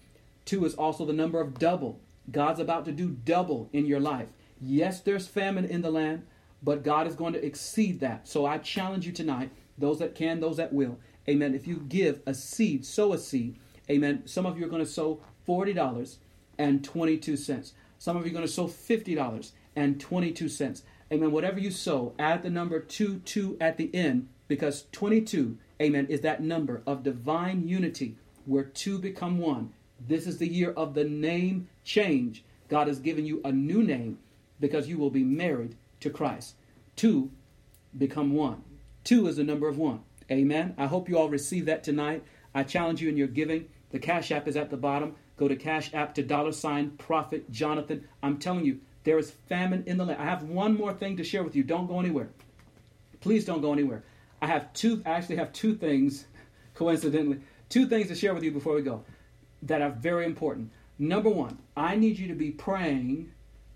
Two is also the number of double. God's about to do double in your life. Yes, there's famine in the land, but God is going to exceed that. So I challenge you tonight, those that can, those that will, amen. If you give a seed, sow a seed, amen. Some of you are going to sow $40 and 22 cents. Some of you are going to sow $50 and 22 cents. Amen. Whatever you sow, add the number 2 2 at the end because 22, amen, is that number of divine unity where two become one. This is the year of the name change. God has given you a new name because you will be married to Christ. Two become one. Two is the number of one. Amen. I hope you all receive that tonight. I challenge you in your giving. The Cash App is at the bottom. Go to Cash App to dollar sign Prophet Jonathan. I'm telling you, there is famine in the land. I have one more thing to share with you. Don't go anywhere. Please don't go anywhere. I have two, I actually have two things, coincidentally, two things to share with you before we go that are very important. Number one, I need you to be praying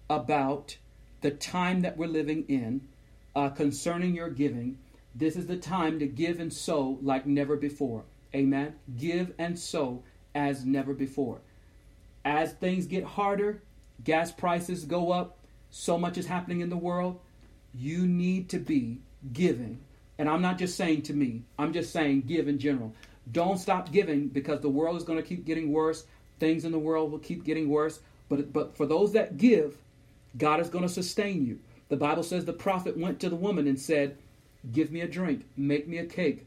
about the time that we're living in uh, concerning your giving. This is the time to give and sow like never before. Amen. Give and sow as never before. As things get harder, gas prices go up, so much is happening in the world, you need to be giving and I'm not just saying to me, I'm just saying give in general. Don't stop giving because the world is going to keep getting worse. Things in the world will keep getting worse. But, but for those that give, God is going to sustain you. The Bible says the prophet went to the woman and said, Give me a drink, make me a cake.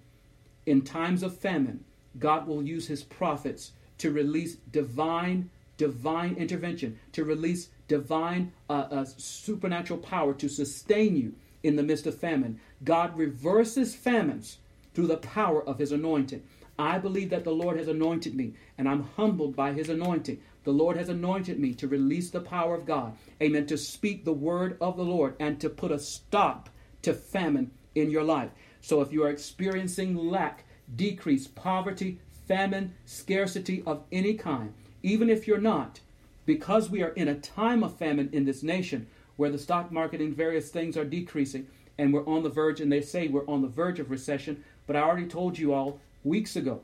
In times of famine, God will use his prophets to release divine, divine intervention, to release divine, uh, uh, supernatural power to sustain you in the midst of famine. God reverses famines through the power of his anointing. I believe that the Lord has anointed me, and I'm humbled by his anointing. The Lord has anointed me to release the power of God. Amen. To speak the word of the Lord and to put a stop to famine in your life. So if you are experiencing lack, decrease, poverty, famine, scarcity of any kind. Even if you're not, because we are in a time of famine in this nation where the stock market and various things are decreasing and we're on the verge, and they say we're on the verge of recession. But I already told you all weeks ago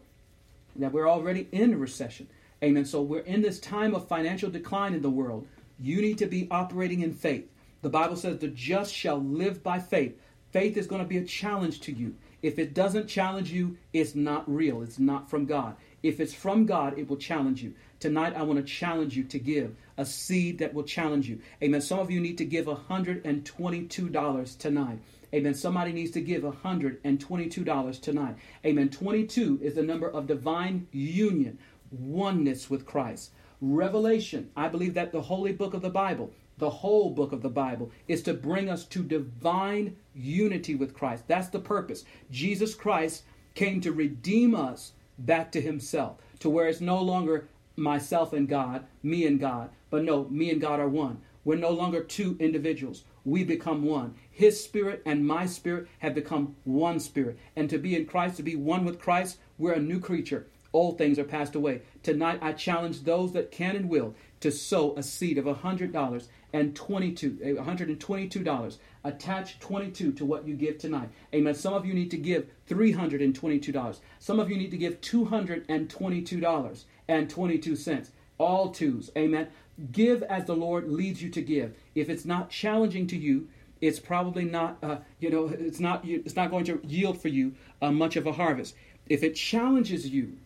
that we're already in recession. Amen. So we're in this time of financial decline in the world. You need to be operating in faith. The Bible says the just shall live by faith. Faith is going to be a challenge to you. If it doesn't challenge you, it's not real. It's not from God. If it's from God, it will challenge you. Tonight, I want to challenge you to give a seed that will challenge you. Amen. Some of you need to give $122 tonight. Amen. Somebody needs to give $122 tonight. Amen. 22 is the number of divine union, oneness with Christ. Revelation, I believe that the holy book of the Bible, the whole book of the Bible, is to bring us to divine unity with Christ. That's the purpose. Jesus Christ came to redeem us back to himself, to where it's no longer myself and God, me and God, but no, me and God are one. We're no longer two individuals. We become one. His spirit and my spirit have become one spirit. And to be in Christ, to be one with Christ, we're a new creature. Old things are passed away. Tonight, I challenge those that can and will to sow a seed of $100 and 22 $122 attach 22 to what you give tonight amen some of you need to give $322 some of you need to give $222 and 22 cents. All twos. Amen. Give as the lord leads you to give. If it's not challenging to you it's probably not uh, you know it's not it's not going to yield for you uh, much of a harvest. If it challenges you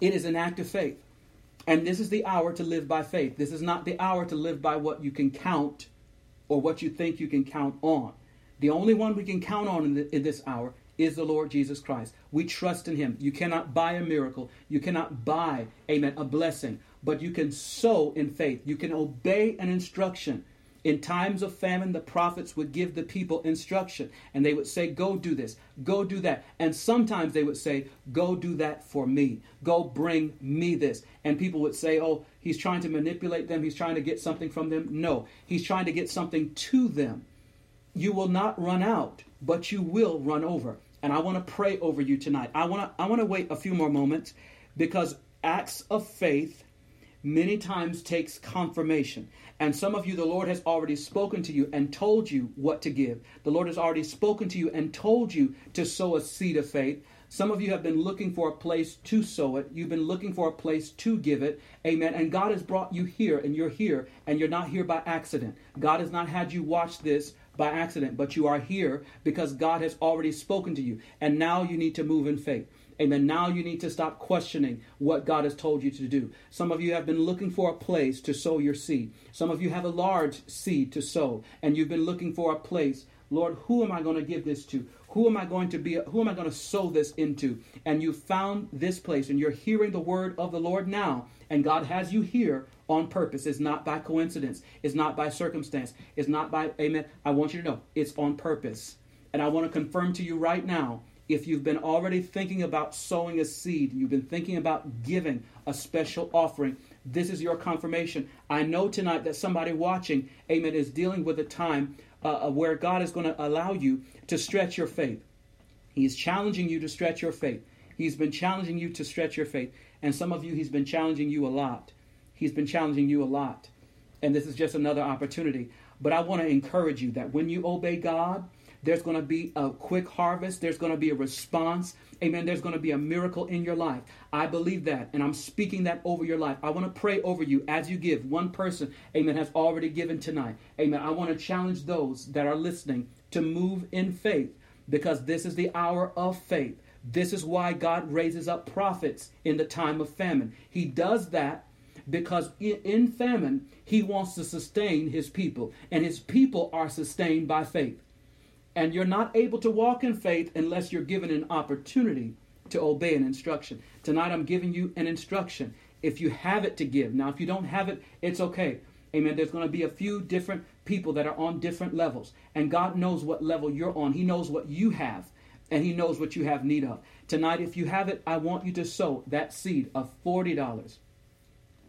it is an act of faith. And this is the hour to live by faith. This is not the hour to live by what you can count or what you think you can count on. The only one we can count on in, the, in, this hour is the Lord Jesus Christ. We trust in him. You cannot buy a miracle. You cannot buy, amen, a blessing, but you can sow in faith. You can obey an instruction. In times of famine, the prophets would give the people instruction and they would say, Go do this, go do that. And sometimes they would say, Go do that for me, go bring me this. And people would say, Oh, he's trying to manipulate them, he's trying to get something from them. No, he's trying to get something to them. You will not run out, but you will run over. And I want to pray over you tonight. I want to I want to wait a few more moments because acts of faith many times takes confirmation. And some of you, the Lord has already spoken to you and told you what to give. The Lord has already spoken to you and told you to sow a seed of faith. Some of you have been looking for a place to sow it. You've been looking for a place to give it. Amen. And God has brought you here, and you're here, and you're not here by accident. God has not had you watch this by accident, but you are here because God has already spoken to you. And now you need to move in faith. Amen. Now you need to stop questioning what God has told you to do. Some of you have been looking for a place to sow your seed. Some of you have a large seed to sow, and you've been looking for a place. Lord, who am I going to give this to? Who am I going to be? Who am I going to sow this into? And you found this place, and you're hearing the word of the Lord now, and God has you here on purpose. It's not by coincidence. It's not by circumstance. It's not by, amen. I want you to know it's on purpose. And I want to confirm to you right now if you've been already thinking about sowing a seed, you've been thinking about giving a special offering, this is your confirmation. I know tonight that somebody watching, amen, is dealing with a time uh, uh where God is going to allow you to stretch your faith. He's challenging you to stretch your faith. He's been challenging you to stretch your faith. And some of you, He's been challenging you a lot. He's been challenging you a lot. And this is just another opportunity. But I want to encourage you that when you obey God, there's going to be a quick harvest. There's going to be a response. Amen. There's going to be a miracle in your life. I believe that, and I'm speaking that over your life. I want to pray over you as you give. One person, amen, has already given tonight. Amen. I want to challenge those that are listening to move in faith because this is the hour of faith. This is why God raises up prophets in the time of famine. He does that because in famine, he wants to sustain his people, and his people are sustained by faith. And you're not able to walk in faith unless you're given an opportunity to obey an instruction. Tonight, I'm giving you an instruction. If you have it to give, now, if you don't have it, it's okay. Amen. There's going to be a few different people that are on different levels. And God knows what level you're on, He knows what you have, and He knows what you have need of. Tonight, if you have it, I want you to sow that seed of $40.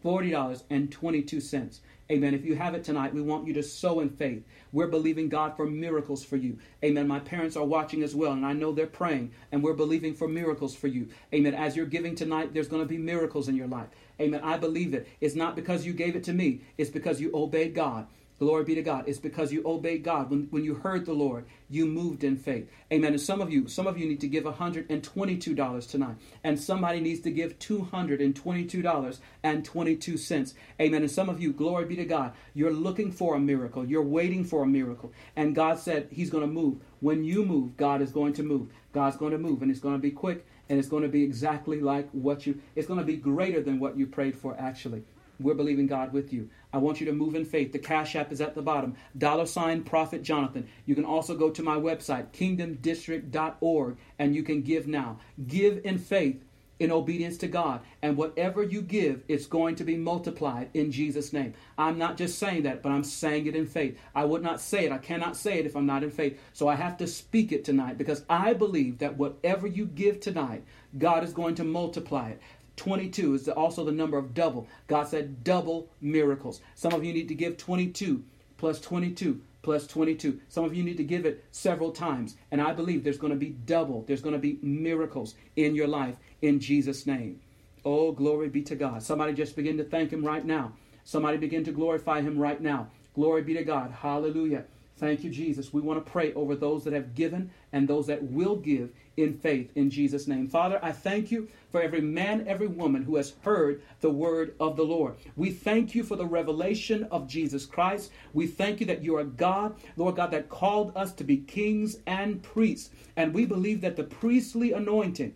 $40.22. Amen. If you have it tonight, we want you to sow in faith. We're believing God for miracles for you. Amen. My parents are watching as well, and I know they're praying, and we're believing for miracles for you. Amen. As you're giving tonight, there's going to be miracles in your life. Amen. I believe it. It's not because you gave it to me, it's because you obeyed God. Glory be to God. It's because you obeyed God. When, when you heard the Lord, you moved in faith. Amen. And some of you, some of you need to give $122 tonight. And somebody needs to give $222.22. Amen. And some of you, glory be to God, you're looking for a miracle. You're waiting for a miracle. And God said He's going to move. When you move, God is going to move. God's going to move, and it's going to be quick, and it's going to be exactly like what you, it's going to be greater than what you prayed for, actually. We're believing God with you. I want you to move in faith. The Cash App is at the bottom. Dollar sign Prophet Jonathan. You can also go to my website, kingdomdistrict.org, and you can give now. Give in faith, in obedience to God. And whatever you give, it's going to be multiplied in Jesus' name. I'm not just saying that, but I'm saying it in faith. I would not say it. I cannot say it if I'm not in faith. So I have to speak it tonight because I believe that whatever you give tonight, God is going to multiply it. 22 is also the number of double. God said double miracles. Some of you need to give 22 plus 22 plus 22. Some of you need to give it several times. And I believe there's going to be double, there's going to be miracles in your life in Jesus' name. Oh, glory be to God. Somebody just begin to thank Him right now. Somebody begin to glorify Him right now. Glory be to God. Hallelujah. Thank you, Jesus. We want to pray over those that have given and those that will give in faith in Jesus' name. Father, I thank you for every man, every woman who has heard the word of the Lord. We thank you for the revelation of Jesus Christ. We thank you that you are God, Lord God, that called us to be kings and priests. And we believe that the priestly anointing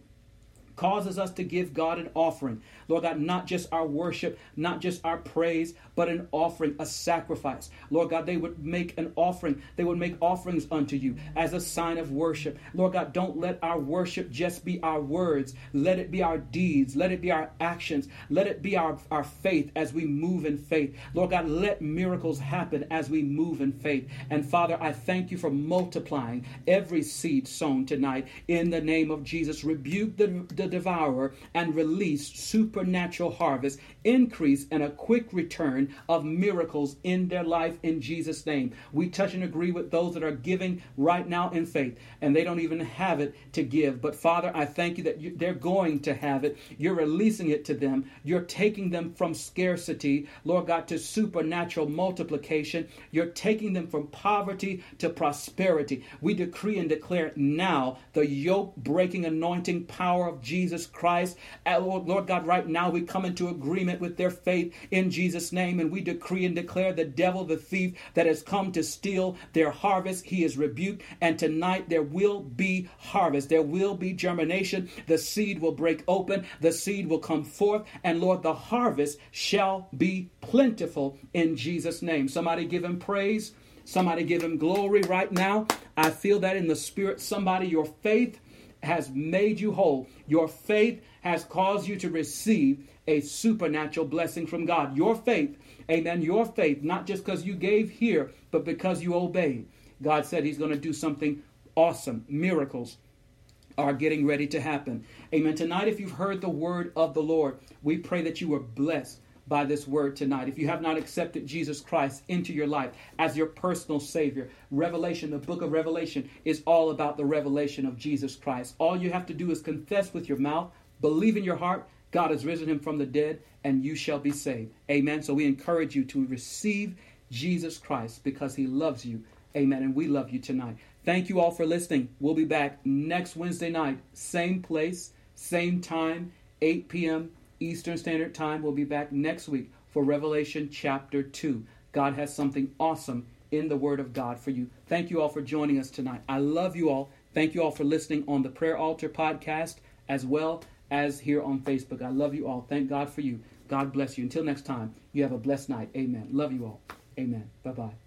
causes us to give God an offering. Lord God, not just our worship, not just our praise, but an offering, a sacrifice. Lord God, they would make an offering. They would make offerings unto you as a sign of worship. Lord God, don't let our worship just be our words. Let it be our deeds. Let it be our actions. Let it be our, our faith as we move in faith. Lord God, let miracles happen as we move in faith. And Father, I thank you for multiplying every seed sown tonight in the name of Jesus. Rebuke the, the devourer and release supernatural harvest, increase, and a quick return of miracles in their life in Jesus' name. We touch and agree with those that are giving right now in faith, and they don't even have it to give. But Father, I thank you that you, they're going to have it. You're releasing it to them. You're taking them from scarcity, Lord God, to supernatural multiplication. You're taking them from poverty to prosperity. We decree and declare now the yoke breaking anointing power of Jesus Christ. Lord, Lord God, right now we come into agreement with their faith in Jesus' name and we decree and declare the devil, the thief that has come to steal their harvest, he is rebuked. And tonight there will be harvest, there will be germination. The seed will break open, the seed will come forth, and Lord, the harvest shall be plentiful in Jesus' name. Somebody give him praise. Somebody give him glory right now. I feel that in the spirit. Somebody, your faith has made you whole. Your faith has caused you to receive a supernatural blessing from God. Your faith, amen, your faith, not just because you gave here, but because you obeyed. God said He's going to do something awesome. Miracles are getting ready to happen. Amen. Tonight, if you've heard the word of the Lord, we pray that you are blessed by this word tonight. If you have not accepted Jesus Christ into your life as your personal Savior, Revelation, the book of Revelation, is all about the revelation of Jesus Christ. All you have to do is confess with your mouth, believe in your heart, God has risen him from the dead, and you shall be saved. Amen. So we encourage you to receive Jesus Christ because he loves you. Amen. And we love you tonight. Thank you all for listening. We'll be back next Wednesday night, same place, same time, 8 p.m. Eastern Standard Time. We'll be back next week for Revelation chapter 2. God has something awesome in the Word of God for you. Thank you all for joining us tonight. I love you all. Thank you all for listening on the Prayer Altar podcast as well as here on Facebook. I love you all. Thank God for you. God bless you. Until next time, you have a blessed night. Amen. Love you all. Amen. Bye bye.